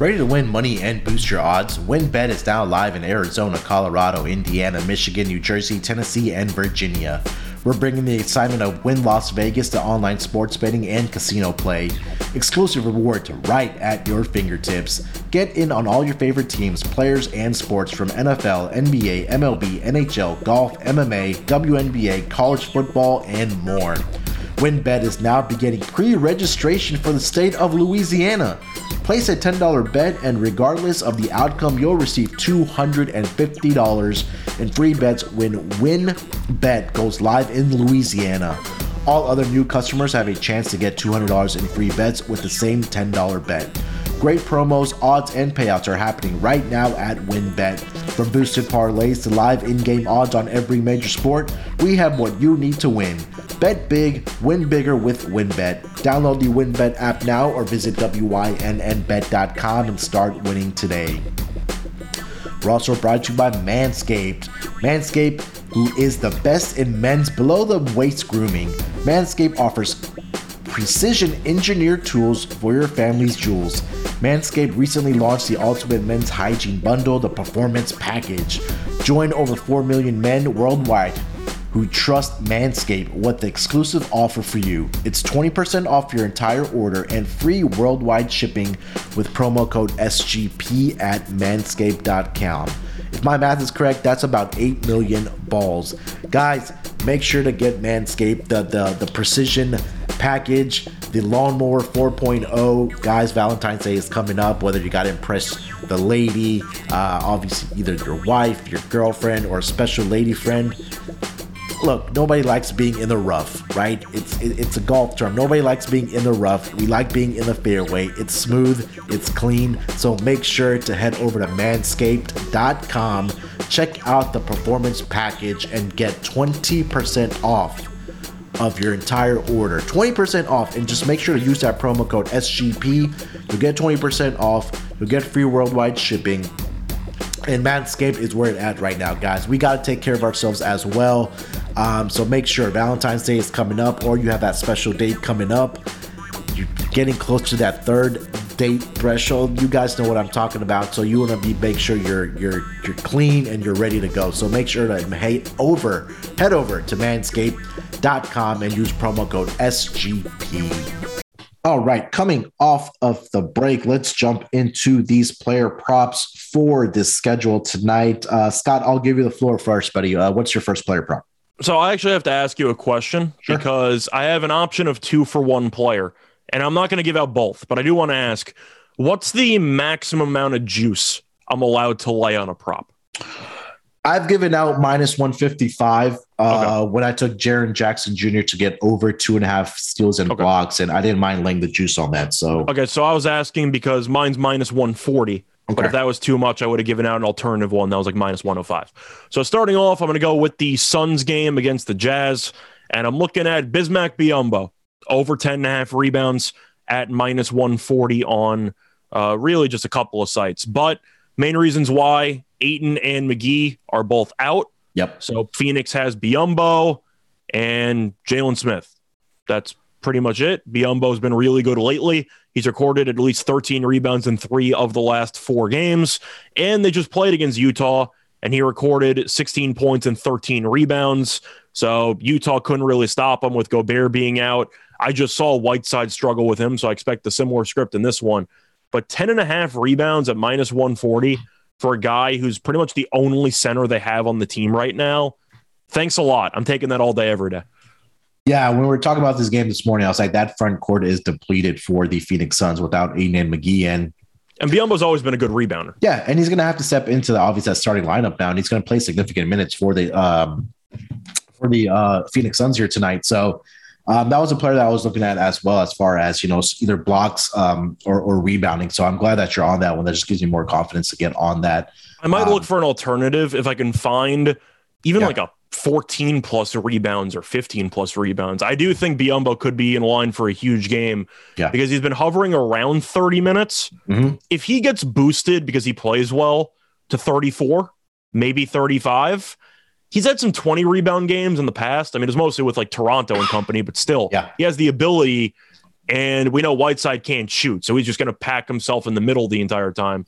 Ready to win money and boost your odds? WynnBET is now live in Arizona, Colorado, Indiana, Michigan, New Jersey, Tennessee, and Virginia. We're bringing the excitement of Wynn Las Vegas to online sports betting and casino play. Exclusive rewards right at your fingertips. Get in on all your favorite teams, players, and sports from NFL, NBA, MLB, NHL, golf, MMA, WNBA, college football, and more. WynnBET is now beginning pre registration for the state of Louisiana. Place a $10 bet, and regardless of the outcome, you'll receive $250 in free bets when WynnBET goes live in Louisiana. All other new customers have a chance to get $200 in free bets with the same $10 bet. Great promos, odds, and payouts are happening right now at WynnBET. From boosted parlays to live in game odds on every major sport, we have what you need to win. Bet big, win bigger with WynnBET. Download the WynnBET app now or visit WYNNBet.com and start winning today. We're also brought to you by Manscaped. Manscaped, who is the best in men's below the waist grooming. Manscaped offers precision engineered tools for your family's jewels. Manscaped recently launched the Ultimate Men's Hygiene Bundle, the Performance Package. Join over 4 million men worldwide who trust Manscaped with the exclusive offer for you. It's 20% off your entire order and free worldwide shipping with promo code SGP at manscaped.com. If my math is correct, that's about 8 million balls. Guys, make sure to get Manscaped the the, the precision package, the lawnmower 4.0. Guys, Valentine's Day is coming up. Whether you got to impress the lady, uh, obviously either your wife, your girlfriend, or a special lady friend, look, nobody likes being in the rough, right? It's it- it's a golf term. Nobody likes being in the rough. We like being in the fairway. It's smooth, it's clean. So make sure to head over to manscaped.com, check out the performance package, and get 20% off of your entire order. 20% off, and just make sure to use that promo code SGP. You'll get 20% off. You'll get free worldwide shipping. And Manscaped is where it's at right now, guys. We got to take care of ourselves as well. Um, so make sure Valentine's Day is coming up, or you have that special date coming up. You're getting close to that third date threshold. You guys know what I'm talking about. So you want to be make sure you're you're you're clean and you're ready to go. So make sure to head over head over to manscaped.com and use promo code SGP. All right, coming off of the break, let's jump into these player props for this schedule tonight. Uh, Scott, I'll give you the floor first, buddy. Uh, what's your first player prop? So I actually have to ask you a question Sure. because I have an option of two for one player, and I'm not going to give out both, but I do want to ask, what's the maximum amount of juice I'm allowed to lay on a prop? I've given out minus 155 uh, when I took Jaren Jackson Jr. to get over two and a half steals and Okay. blocks, and I didn't mind laying the juice on that. So Okay, so I was asking because mine's minus 140. But if that was too much, I would have given out an alternative one that was like minus 105. So starting off, I'm going to go with the Suns game against the Jazz. And I'm looking at Bismack Biyombo, over 10 and a half rebounds at minus 140 on uh, really just a couple of sites. But main reasons why Ayton and McGee are both out. yep, So Phoenix has Biyombo and Jalen Smith. That's pretty much it. Biyombo's been really good lately. He's recorded at least 13 rebounds in three of the last four games. And they just played against Utah, and he recorded 16 points and 13 rebounds. So Utah couldn't really stop him with Gobert being out. I just saw Whiteside struggle with him, so I expect a similar script in this one. But 10 and a half rebounds at minus 140 for a guy who's pretty much the only center they have on the team right now. Thanks a lot. I'm taking that all day, every day. yeah. When we were talking about this game this morning, I was like, that front court is depleted for the Phoenix Suns without Ayton and McGee, and And Biyombo's always been a good rebounder. yeah, and he's going to have to step into the obvious that starting lineup now, and he's going to play significant minutes for the um, for the uh, Phoenix Suns here tonight. So um, that was a player that I was looking at as well, as far as you know, either blocks um, or, or rebounding. So I'm glad that you're on that one. That just gives me more confidence to get on that. I might Um, look for an alternative if I can find even Yeah. like a 14 plus rebounds or 15 plus rebounds. I do think Biyombo could be in line for a huge game Yeah. because he's been hovering around 30 minutes. Mhm. If he gets boosted because he plays well to 34, maybe 35, he's had some 20 rebound games in the past. I mean, it's mostly with like Toronto and company, but still, Yeah. he has the ability. And we know Whiteside can't shoot, so he's just going to pack himself in the middle the entire time.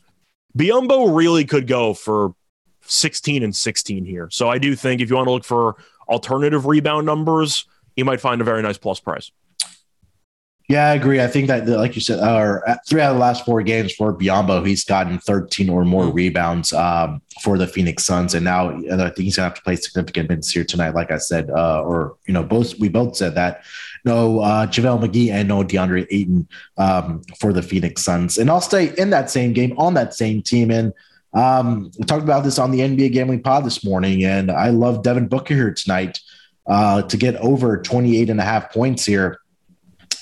Biyombo really could go for 16 and 16 here. So I do think if you want to look for alternative rebound numbers, you might find a very nice plus price. Yeah, I agree. I think that, like you said, or uh, three out of the last four games for Biyombo, he's gotten 13 or more rebounds um, for the Phoenix Suns, and now and I think he's gonna have to play significant minutes here tonight. Like I said, uh, or you know, both we both said that. No uh, JaVale McGee and no DeAndre Ayton um, for the Phoenix Suns, and I'll stay in that same game on that same team. And um, we talked about this on the NBA Gambling Pod this morning, and I love Devin Booker here tonight uh, to get over 28 and a half points here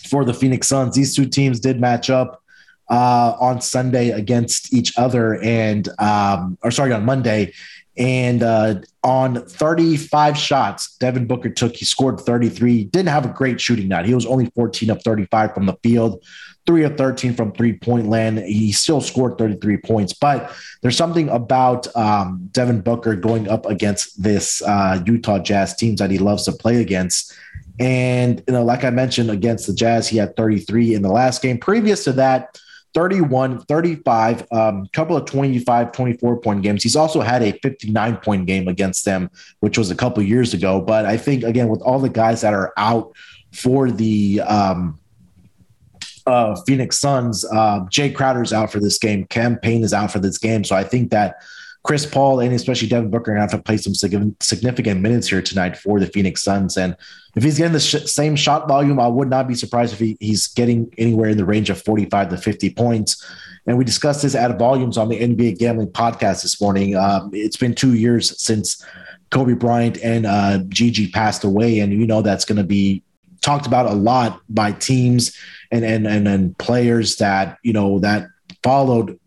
for the Phoenix Suns. These two teams did match up uh, on Sunday against each other, and um, or sorry, on Monday. And uh, on 35 shots, Devin Booker took. He scored 33. Didn't have a great shooting night. He was only 14 of 35 from the field, three of 13 from three point land. He still scored 33 points. But there's something about um, Devin Booker going up against this uh, Utah Jazz team that he loves to play against. And, you know, like I mentioned against the Jazz, he had 33 in the last game. Previous to that, 31, 35, um, couple of 25, 24 point games. He's also had a 59 point game against them, which was a couple years ago. But I think, again, with all the guys that are out for the um, uh, Phoenix Suns, uh, Jae Crowder's out for this game. Cam Payne is out for this game. So I think that Chris Paul and especially Devin Booker are going to have to play some significant minutes here tonight for the Phoenix Suns. And if he's getting the sh- same shot volume, I would not be surprised if he, he's getting anywhere in the range of 45 to 50 points. And we discussed this at volumes on the NBA Gambling podcast this morning. Um, it's been two years since Kobe Bryant and uh, Gigi passed away. And you know that's going to be talked about a lot by teams and, and, and, and players that, you know, that followed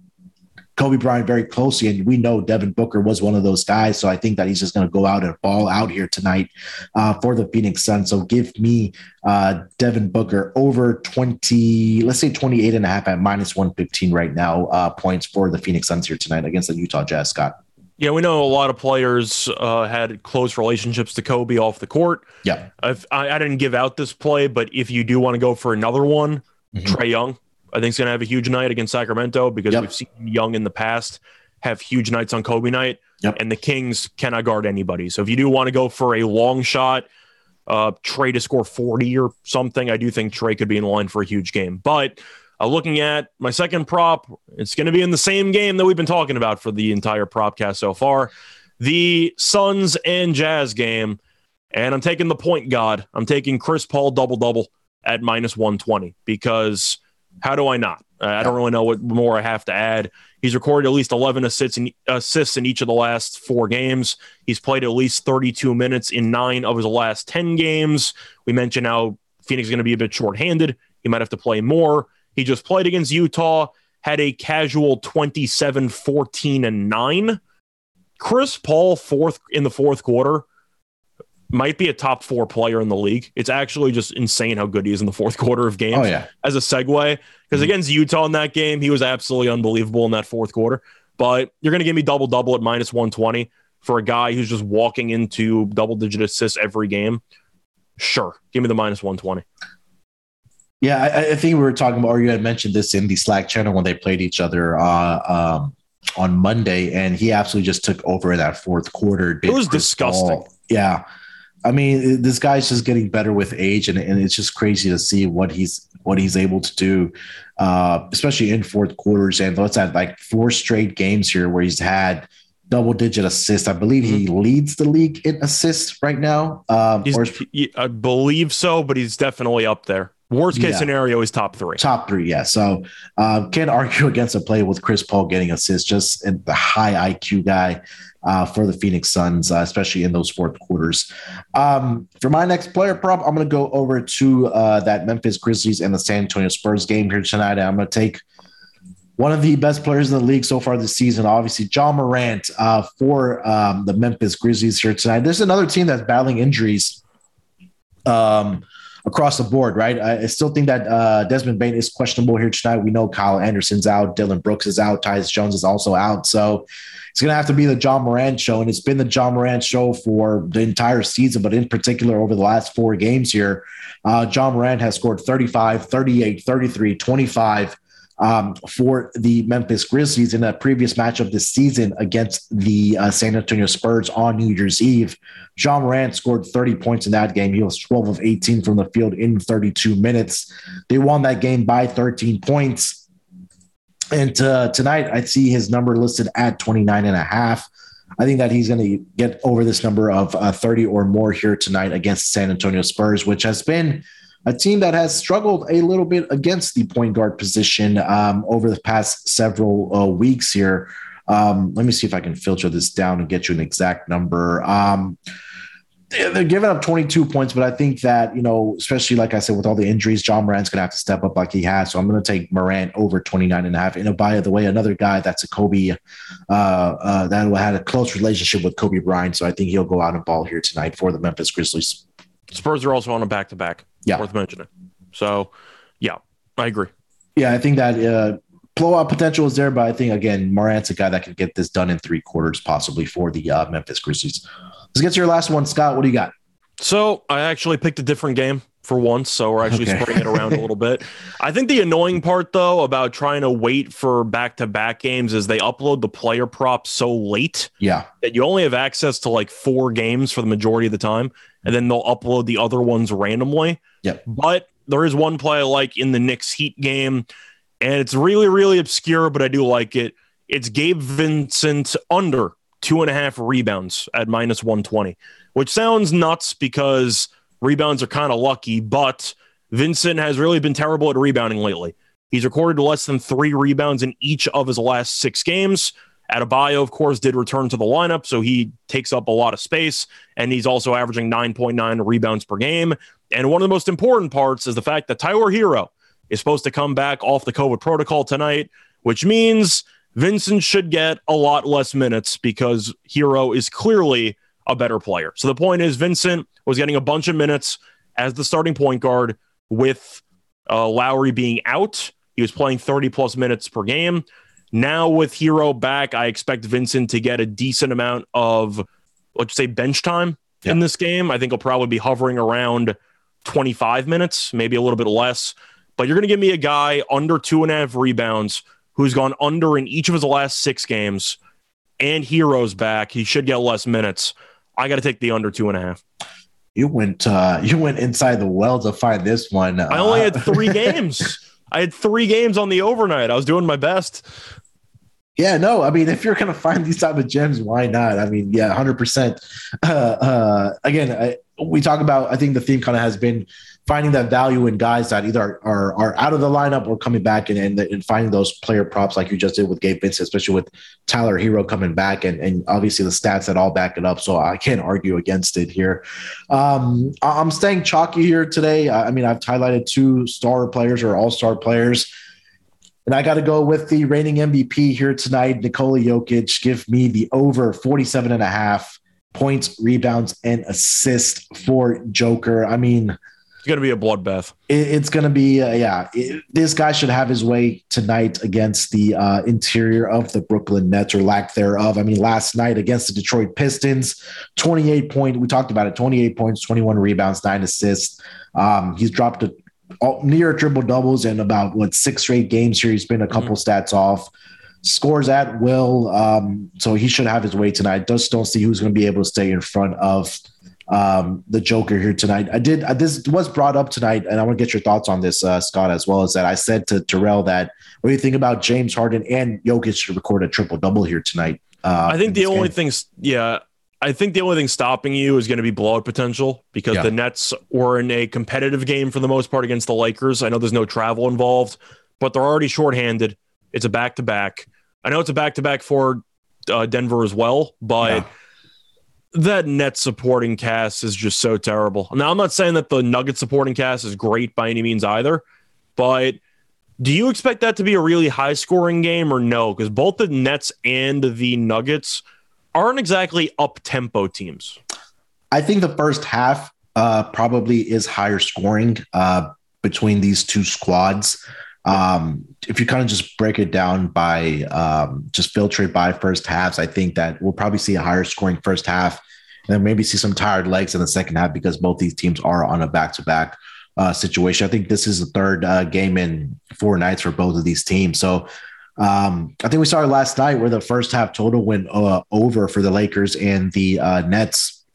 Kobe Bryant very closely, and we know Devin Booker was one of those guys. So I think that he's just going to go out and ball out here tonight uh, for the Phoenix Suns. So give me uh, Devin Booker over 20, let's say 28 and a half at minus 115 right now uh, points for the Phoenix Suns here tonight against the Utah Jazz, Scott. Yeah, we know a lot of players uh, had close relationships to Kobe off the court. Yeah. I, I didn't give out this play, but if you do want to go for another one, mm-hmm. Trae Young, I think, is going to have a huge night against Sacramento because yep. we've seen Young in the past have huge nights on Kobe night, yep. and the Kings cannot guard anybody. So if you do want to go for a long shot, uh, Trae to score 40 or something, I do think Trae could be in line for a huge game. But uh, looking at my second prop, it's going to be in the same game that we've been talking about for the entire propcast so far the Suns and Jazz game. And I'm taking the point god. I'm taking Chris Paul double double at minus 120 because how do I not? I don't really know what more I have to add. He's recorded at least 11 assists in, assists in each of the last four games. He's played at least 32 minutes in nine of his last 10 games. We mentioned how Phoenix is going to be a bit shorthanded. He might have to play more. He just played against Utah, had a casual 27, 14, and 9. Chris Paul, fourth in the fourth quarter, might be a top four player in the league. It's actually just insane how good he is in the fourth quarter of games. Oh, yeah. As a segue, because mm-hmm. against Utah in that game, he was absolutely unbelievable in that fourth quarter. But you're going to give me double double at minus 120 for a guy who's just walking into double digit assists every game. Sure. Give me the minus 120. Yeah, I, I, think we were talking about, or you had mentioned this in the Slack channel when they played each other uh, um, on Monday, and he absolutely just took over in that fourth quarter. It was disgusting. Ball. Yeah. I mean, this guy's just getting better with age, and, and it's just crazy to see what he's what he's able to do, uh, especially in fourth quarters. And let's add like four straight games here where he's had double digit assists. I believe he mm-hmm. leads the league in assists right now. Um, or, I believe so, but he's definitely up there. Worst case yeah. scenario is top three. Top three, yeah. So uh, can't argue against a play with Chris Paul getting assists. Just the high IQ guy uh, for the Phoenix Suns, uh, especially in those fourth quarters. Um, for my next player prop, I'm going to go over to uh, that Memphis Grizzlies and the San Antonio Spurs game here tonight. I'm going to take one of the best players in the league so far this season, obviously Ja Morant uh, for um, the Memphis Grizzlies here tonight. There's another team that's battling injuries. Um, across the board, right? I, still think that uh, Desmond Bane is questionable here tonight. We know Kyle Anderson's out, Dillon Brooks is out, Tyus Jones is also out. So it's going to have to be the Ja Morant show. And it's been the Ja Morant show for the entire season, but in particular over the last four games here. Uh, Ja Morant has scored 35, 38, 33, 25, um, for the Memphis Grizzlies in a previous matchup this season against the uh, San Antonio Spurs on New Year's Eve. Ja Morant scored 30 points in that game. He was 12 of 18 from the field in 32 minutes. They won that game by 13 points. And uh, tonight, I see his number listed at 29 and a half. I think that he's going to get over this number of uh, 30 or more here tonight against San Antonio Spurs, which has been – a team that has struggled a little bit against the point guard position um, over the past several uh, weeks here. Um, let me see if I can filter this down and get you an exact number. Um, they're giving up 22 points, but I think that, you know, especially like I said, with all the injuries, Ja Morant's going to have to step up like he has. So I'm going to take Morant over 29 and a half. And oh, by the way, another guy that's a Kobe, uh, uh, that had a close relationship with Kobe Bryant. So I think he'll go out and ball here tonight for the Memphis Grizzlies. Spurs are also on a back to back. Yeah. Worth mentioning. So, yeah, I agree. Yeah, I think that uh, blowout potential is there, but I think, again, Morant's a guy that could get this done in three quarters, possibly for the uh, Memphis Grizzlies. Let's get to your last one, Scott. What do you got? So, I actually picked a different game for once, so we're actually okay. spreading it around a little bit. I think the annoying part though about trying to wait for back-to-back games is they upload the player props so late. Yeah. That you only have access to like four games for the majority of the time, and then they'll upload the other ones randomly. Yep. But there is one play I like in the Knicks Heat game, and it's really, really obscure, but I do like it. It's Gabe Vincent under two and a half rebounds at minus 120, which sounds nuts because rebounds are kind of lucky, but Vincent has really been terrible at rebounding lately. He's recorded less than three rebounds in each of his last six games. Adebayo, of course, did return to the lineup, so he takes up a lot of space, and he's also averaging 9.9 rebounds per game. And one of the most important parts is the fact that Tyler Herro is supposed to come back off the COVID protocol tonight, which means Vincent should get a lot less minutes because Herro is clearly a better player. So the point is, Vincent was getting a bunch of minutes as the starting point guard with uh, Lowry being out. He was playing 30 plus minutes per game. Now with Herro back, I expect Vincent to get a decent amount of, let's say, bench time yeah. in this game. I think he'll probably be hovering around 25 minutes, maybe a little bit less. But you're going to give me a guy under two and a half rebounds who's gone under in each of his last six games, and Herro's back. He should get less minutes. I got to take the under two and a half. You went uh, you went inside the well to find this one. I only had uh, three games. I had three games on the overnight. I was doing my best. Yeah, no, I mean, if you're going to find these type of gems, why not? I mean, yeah, 100%. Uh, uh, again, I, we talk about, I think the theme kind of has been finding that value in guys that either are, are, are out of the lineup or coming back and, and, and, finding those player props like you just did with Gabe Vincent, especially with Tyler Herro coming back and, and obviously the stats that all back it up. So I can't argue against it here. Um, I'm staying chalky here today. I mean, I've highlighted two star players or all star players. And I got to go with the reigning MVP here tonight, Nikola Jokic. Give me the over 47 and a half points, rebounds, and assists for Joker. I mean, it's going to be a bloodbath. It, it's going to be, uh, yeah. It, this guy should have his way tonight against the uh, interior of the Brooklyn Nets or lack thereof. I mean, last night against the Detroit Pistons, 28 point. We talked about it 28 points, 21 rebounds, nine assists. Um, he's dropped a all, near triple doubles in about what six straight games here. He's been a couple mm-hmm. stats off. Scores at will, um, so he should have his way tonight. Just don't see who's going to be able to stay in front of um, the Joker here tonight. I did. Uh, this was brought up tonight, and I want to get your thoughts on this, uh, Scott, as well as that. I said to Terrell that what do you think about James Harden and Jokic to record a triple double here tonight? Uh, I think the only game? things, yeah, I think the only thing stopping you is going to be blowout potential because yeah. the Nets were in a competitive game for the most part against the Lakers. I know there's no travel involved, but they're already shorthanded. It's a back to back. I know it's a back to back for uh, Denver as well, but yeah. that net supporting cast is just so terrible. Now, I'm not saying that the Nugget supporting cast is great by any means either, but do you expect that to be a really high scoring game or no? Because both the Nets and the Nuggets aren't exactly up tempo teams. I think the first half uh, probably is higher scoring uh, between these two squads. Um, if you kind of just break it down by um, just filter it by first halves, I think that we'll probably see a higher scoring first half and then maybe see some tired legs in the second half because both these teams are on a back to back situation. I think this is the third uh, game in four nights for both of these teams. So um, I think we saw it last night where the first half total went uh, over for the Lakers and the uh, Nets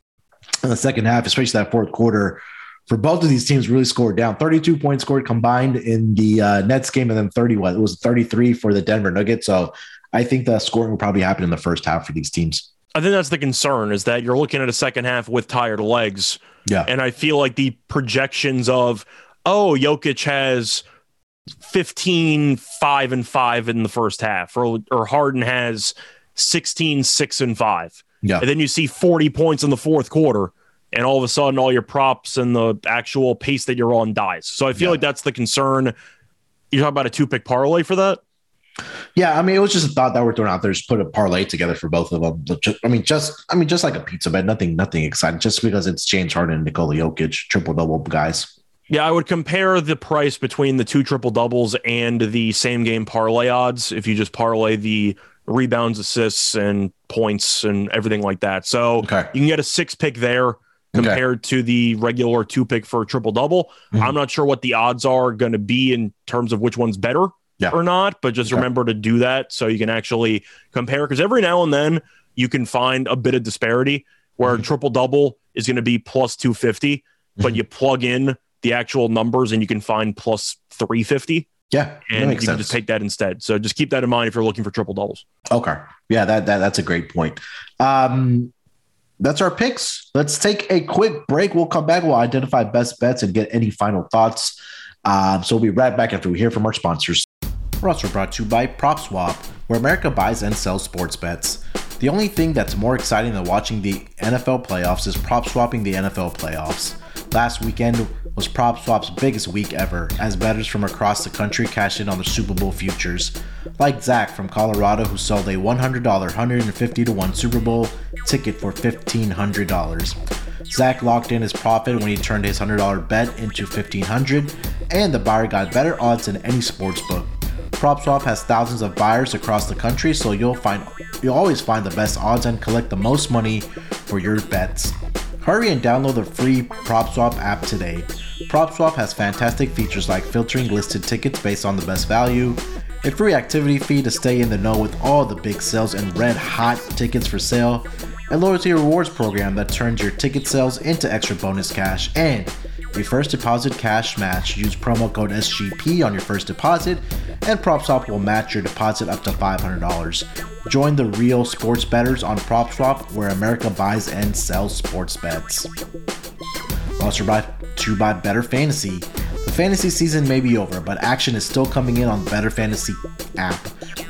in the second half, especially that fourth quarter. For both of these teams, really scored down. 32 points scored combined in the uh, Nets game, and then 30. What it was 33 for the Denver Nuggets. So I think the scoring will probably happen in the first half for these teams. I think that's the concern is that you're looking at a second half with tired legs. Yeah, and I feel like the projections of oh Jokic has 15 5 and 5 in the first half or or Harden has 16 6 and 5. Yeah. And then you see 40 points in the fourth quarter and all of a sudden all your props and the actual pace that you're on dies. So I feel yeah. like that's the concern. You talk about a two pick parlay for that? Yeah, I mean, it was just a thought that we're throwing out there. Just put a parlay together for both of them. I mean, just I mean, just like a pizza bet, nothing, nothing exciting. Just because it's James Harden and Nikola Jokic, triple double guys. Yeah, I would compare the price between the two triple doubles and the same game parlay odds if you just parlay the rebounds, assists, and points and everything like that. So okay. you can get a six pick there compared okay. to the regular two pick for a triple double. Mm-hmm. I'm not sure what the odds are going to be in terms of which one's better yeah. or not, but just okay. remember to do that so you can actually compare because every now and then you can find a bit of disparity where mm-hmm. a triple double is going to be plus 250, mm-hmm. but you plug in the actual numbers and you can find plus 350. Yeah. And you sense. can just take that instead. So just keep that in mind if you're looking for triple doubles. Okay. Yeah, that, that that's a great point. Um, that's our picks. Let's take a quick break. We'll come back. We'll identify best bets and get any final thoughts. Um, so we'll be right back after we hear from our sponsors. We're also brought to you by PropSwap, where America buys and sells sports bets. The only thing that's more exciting than watching the NFL playoffs is prop swapping the NFL playoffs. Last weekend was PropSwap's biggest week ever, as bettors from across the country cashed in on the Super Bowl futures. Like Zach from Colorado, who sold a $100 150 to 1 Super Bowl ticket for $1,500. Zach locked in his profit when he turned his $100 bet into 1,500, and the buyer got better odds than any sports book. PropSwap has thousands of buyers across the country, so you'll find you'll always find the best odds and collect the most money for your bets. Hurry and download the free PropSwap app today. PropSwap has fantastic features like filtering listed tickets based on the best value, a free activity fee to stay in the know with all the big sales and red hot tickets for sale, a loyalty rewards program that turns your ticket sales into extra bonus cash, and a first deposit cash match. Use promo code SGP on your first deposit, and PropSwap will match your deposit up to $500. Join the real sports bettors on PropSwap, where America buys and sells sports bets. Also brought to by Better Fantasy. Fantasy season may be over, but action is still coming in on the Better Fantasy app.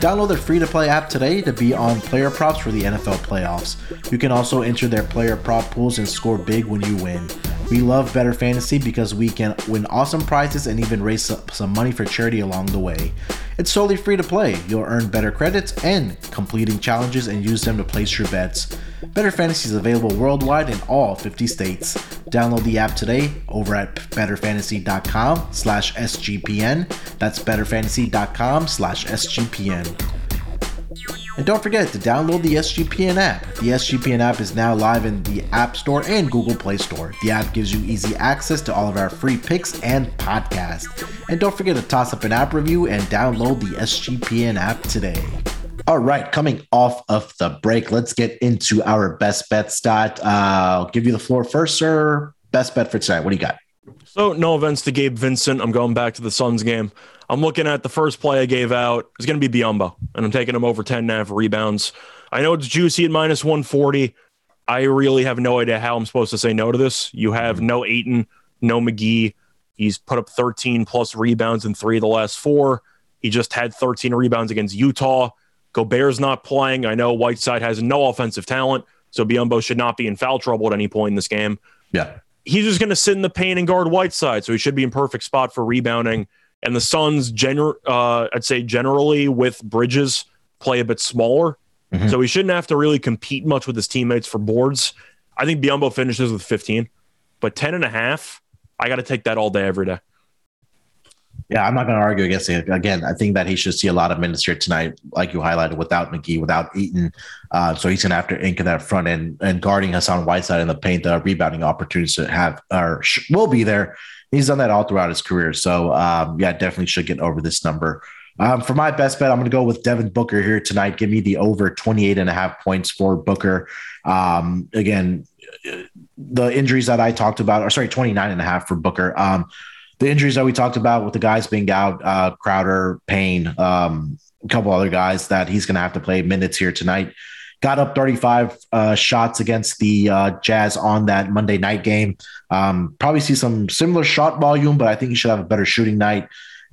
Download their free to play app today to be on player props for the NFL playoffs. You can also enter their player prop pools and score big when you win. We love Better Fantasy because we can win awesome prizes and even raise some money for charity along the way. It's totally free to play. You'll earn better credits and completing challenges and use them to place your bets. Better Fantasy is available worldwide in all 50 states. Download the app today over at betterfantasy.com slash SGPN. That's betterfantasy.com slash SGPN. And don't forget to download the SGPN app. The SGPN app is now live in the App Store and Google Play Store. The app gives you easy access to all of our free picks and podcasts. And don't forget to toss up an app review and download the SGPN app today. All right, coming off of the break, let's get into our best bet, Scott. Uh, I'll give you the floor first, sir. Best bet for tonight. What do you got? So, no offense to Gabe Vincent. I'm going back to the Suns game. I'm looking at the first play I gave out. It's going to be Biyombo, and I'm taking him over 10 and a half rebounds. I know it's juicy at minus 140. I really have no idea how I'm supposed to say no to this. You have no Ayton, no McGee. He's put up 13 plus rebounds in three of the last four. He just had 13 rebounds against Utah. Gobert's not playing. I know Whiteside has no offensive talent, so Biyombo should not be in foul trouble at any point in this game. Yeah. He's just going to sit in the paint and guard Whiteside, so he should be in perfect spot for rebounding. And the Suns, gener- uh, I'd say generally with Bridges, play a bit smaller. Mm-hmm. So he shouldn't have to really compete much with his teammates for boards. I think Biyombo finishes with 15, but 10 and a half, I got to take that all day, every day. Yeah, I'm not going to argue against it. Again, I think that he should see a lot of minutes here tonight, like you highlighted, without McGee, without Ayton. Uh, so he's going to have to ink in that front end and guarding Hassan Whiteside in the paint. The rebounding opportunities to have or will be there. He's done that all throughout his career. So um, yeah, definitely should get over this number. Um, for my best bet, I'm going to go with Devin Booker here tonight. Give me the over 28 and a half points for Booker. Um, again, the injuries that I talked about, or sorry, 29 and a half for Booker. Um, the injuries that we talked about with the guys being out, uh, Crowder, Payne, um, a couple other guys that he's going to have to play minutes here tonight. Got up 35 uh, shots against the uh, Jazz on that Monday night game. Um, probably see some similar shot volume, but I think he should have a better shooting night.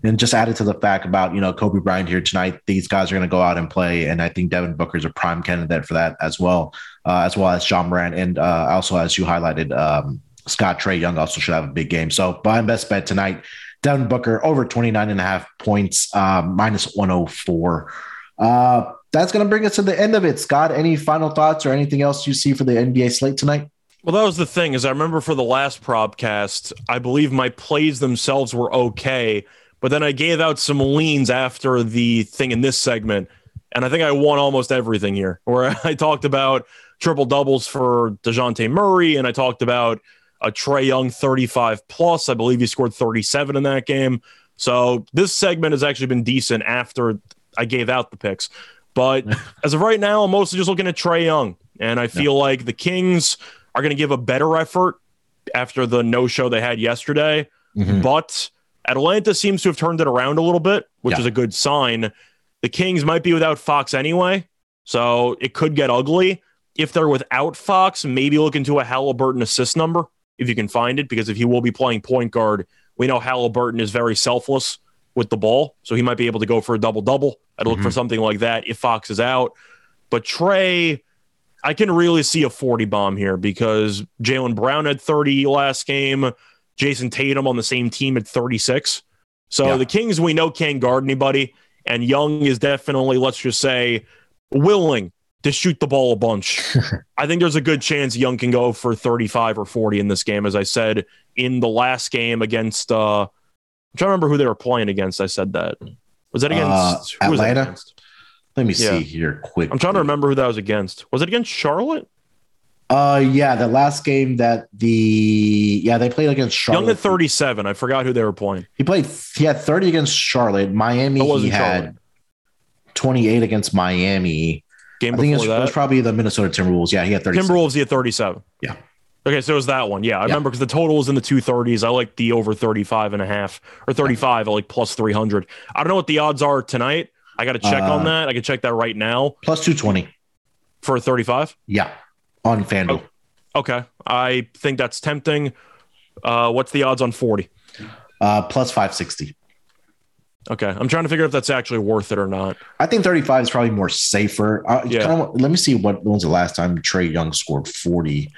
And just added to the fact about, you know, Kobe Bryant here tonight, these guys are going to go out and play. And I think Devin Booker is a prime candidate for that as well, uh, as well as Ja Morant. And uh, also, as you highlighted, um, Scott Trae Young also should have a big game. So, my best bet tonight, Devin Booker over 29 and a half points, uh, minus 104. That's going to bring us to the end of it. Scott, any final thoughts or anything else you see for the NBA slate tonight? Well, that was the thing is I remember for the last propcast, I believe my plays themselves were okay, but then I gave out some leans after the thing in this segment, and I think I won almost everything here. Where I talked about triple doubles for Dejounte Murray, and I talked about a Trae Young 35 plus. I believe he scored 37 in that game. So this segment has actually been decent after I gave out the picks. But as of right now, I'm mostly just looking at Trae Young, and I feel yeah. like the Kings are going to give a better effort after the no show they had yesterday. Mm-hmm. But Atlanta seems to have turned it around a little bit, which yeah. is a good sign. The Kings might be without Fox anyway, so it could get ugly. If they're without Fox, maybe look into a Halliburton assist number if you can find it, because if he will be playing point guard, we know Halliburton is very selfless with the ball, so he might be able to go for a double double. I'd look mm-hmm. for something like that if Fox is out. But Trae, I can really see a 40 bomb here because Jaylen Brown had 30 last game. Jayson Tatum on the same team at 36. So Yeah. the Kings, we know can't guard anybody. And Young is definitely, let's just say, willing to shoot the ball a bunch. I think there's a good chance Young can go for 35 or 40 in this game. As I said in the last game against, uh, I'm trying to remember who they were playing against. I said that. Was that against Uh, who was that Atlanta? against? Let me Yeah. see here quick. I'm trying to remember who that was against. Was it against Charlotte? Uh, yeah, the last game that the yeah they played against Charlotte. Young at 37. I forgot who they were playing. He played. He had 30 against Charlotte. Miami. He had Charlotte. 28 against Miami. Game I think it was that. probably the Minnesota Timberwolves. Yeah, he had 30. Timberwolves, he had 37. Yeah. Okay, so it was that one. Yeah, I Yeah. remember because the total was in the 230s. I like the over 35 and a half or 35, I like plus 300. I don't know what the odds are tonight. I got to check Uh, on that. I can check that right now plus 220. for 35. Yeah, on FanDuel. Okay, I think that's tempting. Uh, what's the odds on 40? Uh, plus 560. Okay, I'm trying to figure out if that's actually worth it or not. I think 35 is probably more safer. Uh, Yeah. kinda- let me see what when was the last time Trae Young scored 40.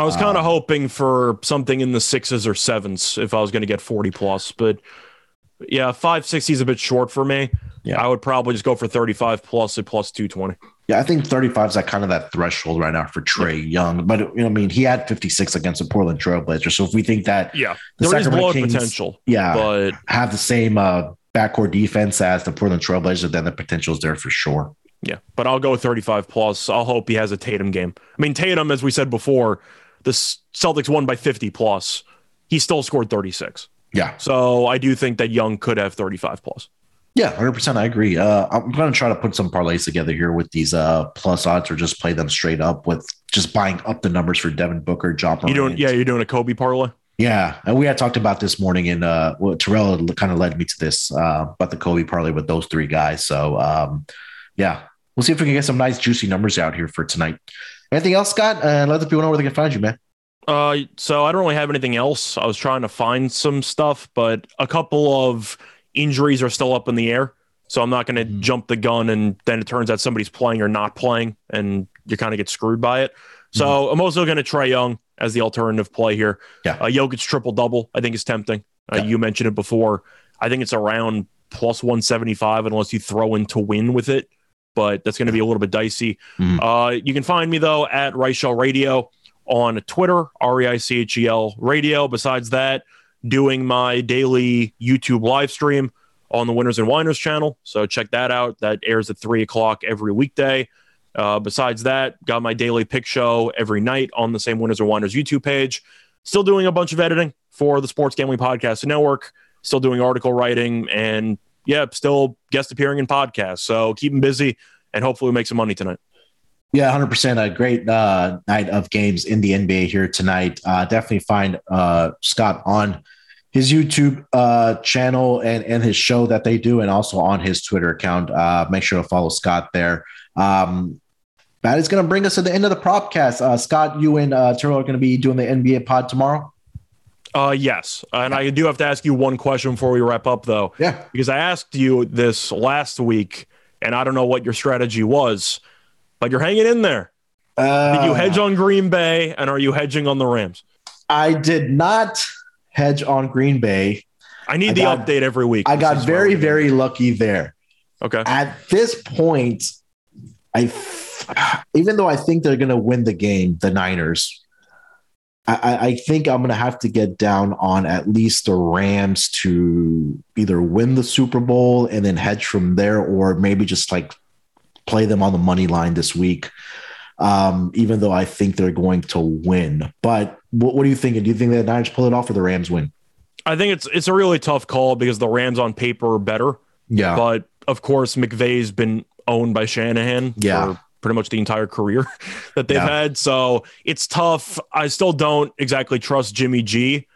I was kind of Um, hoping for something in the sixes or sevens if I was going to get 40 plus, but yeah, 560 is a bit short for me. Yeah. I would probably just go for 35 plus at plus 220. Yeah, I think 35 is like kind of that threshold right now for Trae Young. But you know, I mean, he had 56 against the Portland Trailblazers. So if we think that Yeah. The There is Sacramento blowout Kings- potential, yeah, but have the same uh, backcourt defense as the Portland Trailblazers, then the potential is there for sure. yeah, but I'll go 35 plus. I'll hope he has a Tatum game. I mean, Tatum, as we said before, the Celtics won by 50 plus. He still scored 36. Yeah, So I do think that Young could have 35 plus. yeah, 100%. I agree. Uh, I'm going to try to put some parlays together here with these uh, plus odds or just play them straight up with just buying up the numbers for Devin Booker, John You doing? Yeah, you're doing a Kobe parlay. Yeah, and we had talked about this morning, and uh, well, Terrell kind of led me to this uh, about the Kobe parlay with those three guys. So, um, yeah, we'll see if we can get some nice juicy numbers out here for tonight. Anything else, Scott? Uh, let the people know where they can find you, man. Uh, so I don't really have anything else. I was trying to find some stuff, but a couple of injuries are still up in the air. So I'm not going to Mhm. jump the gun, and then it turns out somebody's playing or not playing, and you kind of get screwed by it. So I'm also going to try Young as the alternative play here. Yeah. uh, Jokic triple double. I think is tempting. Uh, Yeah. You mentioned it before. I think it's around plus 175 unless you throw in to win with it, but that's going to be a little bit dicey. Mhm. Uh, you can find me though at Reichel Radio on Twitter, R E I C H E L Radio. Besides that, doing my daily YouTube live stream on the Winners and Winers channel. So check that out. That airs at three o'clock every weekday. Uh, besides that, got my daily pick show every night on the same Winners and Winers YouTube page. Still doing a bunch of editing for the Sports Gambling Podcast Network. Still doing article writing and yeah, still guest appearing in podcasts. So keep them busy and hopefully we make some money tonight. Yeah, 100%. A great uh, night of games in the NBA here tonight. Uh, definitely find uh, Scott on his YouTube uh, channel and, and his show that they do, and also on his Twitter account. Uh, make sure to follow Scott there. Um, that is going to bring us to the end of the propcast. Uh, Scott, you and Terrell are going to be doing the NBA pod tomorrow. Uh, yes. And I do have to ask you one question before we wrap up, though, Yeah. because I asked you this last week, and I don't know what your strategy was, but you're hanging in there. Uh, Did you hedge on Green Bay, and are you hedging on the Rams? I did not hedge on Green Bay. I need I the got- update every week. I This got very, very lucky there. okay. at this point, I even though I think they're going to win the game, the Niners, I, I- think I'm going to have to get down on at least the Rams to either win the Super Bowl and then hedge from there, or maybe just like play them on the money line this week. Um, even though I think they're going to win, but what, what are you thinking? Do you think the Niners pull it off or the Rams win? I think it's it's a really tough call because the Rams on paper are better, Yeah, but of course McVay's been owned by Shanahan Yeah. for pretty much the entire career that they've Yeah. had. So it's tough. I still don't exactly trust Jimmy G.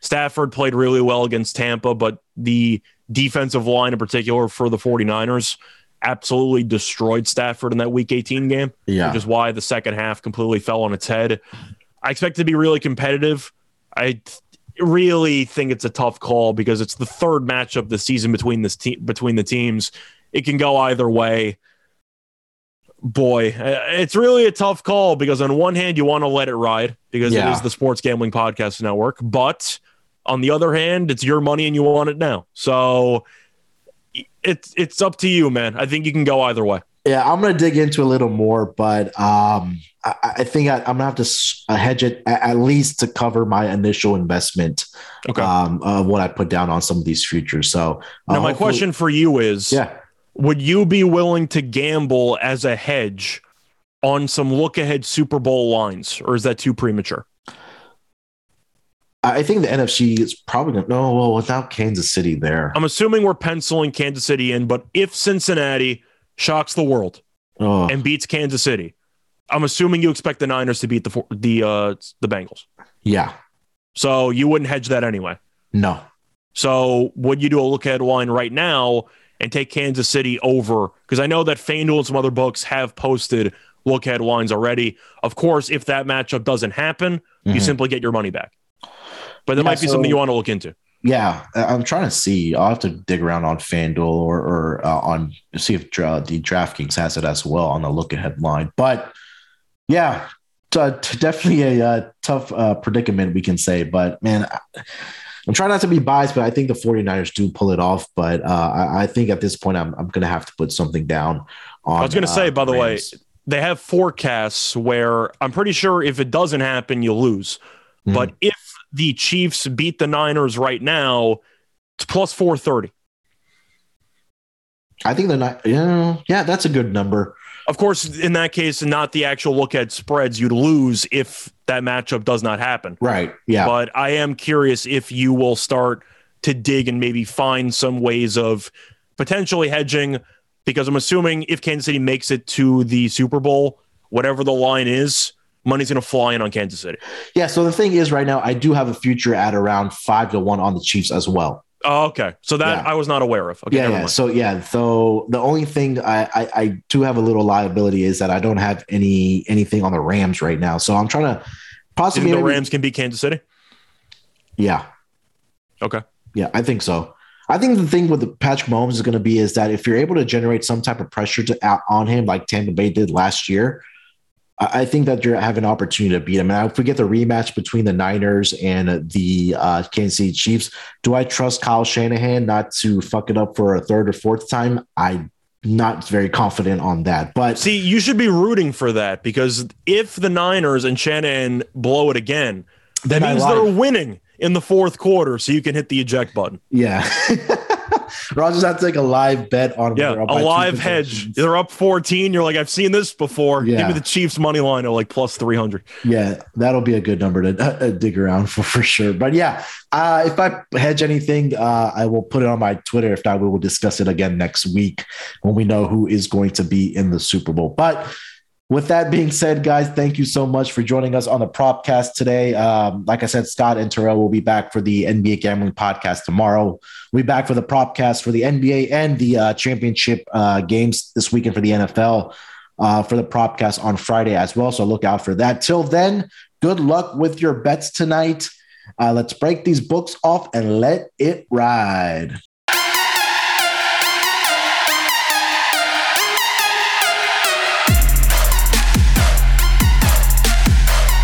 Stafford played really well against Tampa, but the defensive line in particular for the 49ers absolutely destroyed Stafford in that week 18 game yeah, which is why the second half completely fell on its head. I expect to be really competitive. I th- really think it's a tough call because it's the third matchup this season between this team between the teams. It can go either way. Boy, uh, it's really a tough call because on one hand you want to let it ride because Yeah. it is the Sports Gambling Podcast Network, but on the other hand, it's your money and you want it now. So it's it's up to you, man. I think you can go either way. Yeah, I'm gonna dig into a little more, but um, I, I think I, I'm gonna have to uh, hedge it at, at least to cover my initial investment. Okay. Um, of what I put down on some of these futures. So uh, now my question for you is yeah, would you be willing to gamble as a hedge on some look ahead Super Bowl lines, or is that too premature? I think the NFC is probably gonna no. Well, without Kansas City there, I'm assuming we're penciling Kansas City in, but if Cincinnati shocks the world oh, and beats Kansas City, I'm assuming you expect the Niners to beat the the uh, the Bengals. yeah, So you wouldn't hedge that anyway. no, So would you do a look ahead line right now and take Kansas City over? Because I know that FanDuel and some other books have posted look ahead lines already. Of course, if that matchup doesn't happen, you Mhm. simply get your money back. But that Yeah, might be so- something you want to look into. yeah. I'm trying to see. I'll have to dig around on FanDuel or or uh, on see if the DraftKings has it as well on the look ahead line. But yeah, t- t- definitely a uh, tough uh, predicament we can say. But man. I- I'm trying not to be biased, but I think the 49ers do pull it off. But uh, I, I think at this point, I'm, I'm going to have to put something down on. I was going to uh, say, by the way, they have forecasts where I'm pretty sure if it doesn't happen, you lose. Mhm. But if the Chiefs beat the Niners right now, it's plus 430. I think they're not. Yeah, yeah, that's a good number. Of course, in that case, and not the actual look at spreads, you'd lose if that matchup does not happen. Right. Yeah. But I am curious if you will start to dig and maybe find some ways of potentially hedging, because I'm assuming if Kansas City makes it to the Super Bowl, whatever the line is, money's going to fly in on Kansas City. yeah. So the thing is, right now, I do have a future at around five to one on the Chiefs as well. Oh, okay. So that Yeah. I was not aware of. Okay, yeah, yeah. So yeah, so the only thing I, I I do have a little liability is that I don't have any anything on the Rams right now. So I'm trying to possibly the Rams can beat Kansas City? Yeah, Okay. yeah, I think so. I think the thing with the Patrick Mahomes is going to be is that if you're able to generate some type of pressure to out on him like Tampa Bay did last year, I think that you have an opportunity to beat them. And if we get the rematch between the Niners and the uh, Kansas City Chiefs, do I trust Kyle Shanahan not to fuck it up for a third or fourth time? I'm not very confident on that. But See, you should be rooting for that because if the Niners and Shanahan blow it again, that means they're winning in the fourth quarter, so you can hit the eject button. yeah, or just have to take a live bet on Yeah, a live hedge. They're up 14. You're like, I've seen this before. Give me the Chiefs money line at like plus 300. Yeah, that'll be a good number to uh, dig around for for sure. But yeah, uh, if I hedge anything, uh, I will put it on my Twitter. If not, we will discuss it again next week when we know who is going to be in the Super Bowl. But with that being said, guys, thank you so much for joining us on the Propcast today. Um, like I said, Scott and Terrell will be back for the NBA Gambling Podcast tomorrow. We'll be back for the Propcast for the NBA and the uh, championship uh, games this weekend for the NFL uh, for the Propcast on Friday as well. So look out for that. Till then, good luck with your bets tonight. Uh, let's break these books off and let it ride.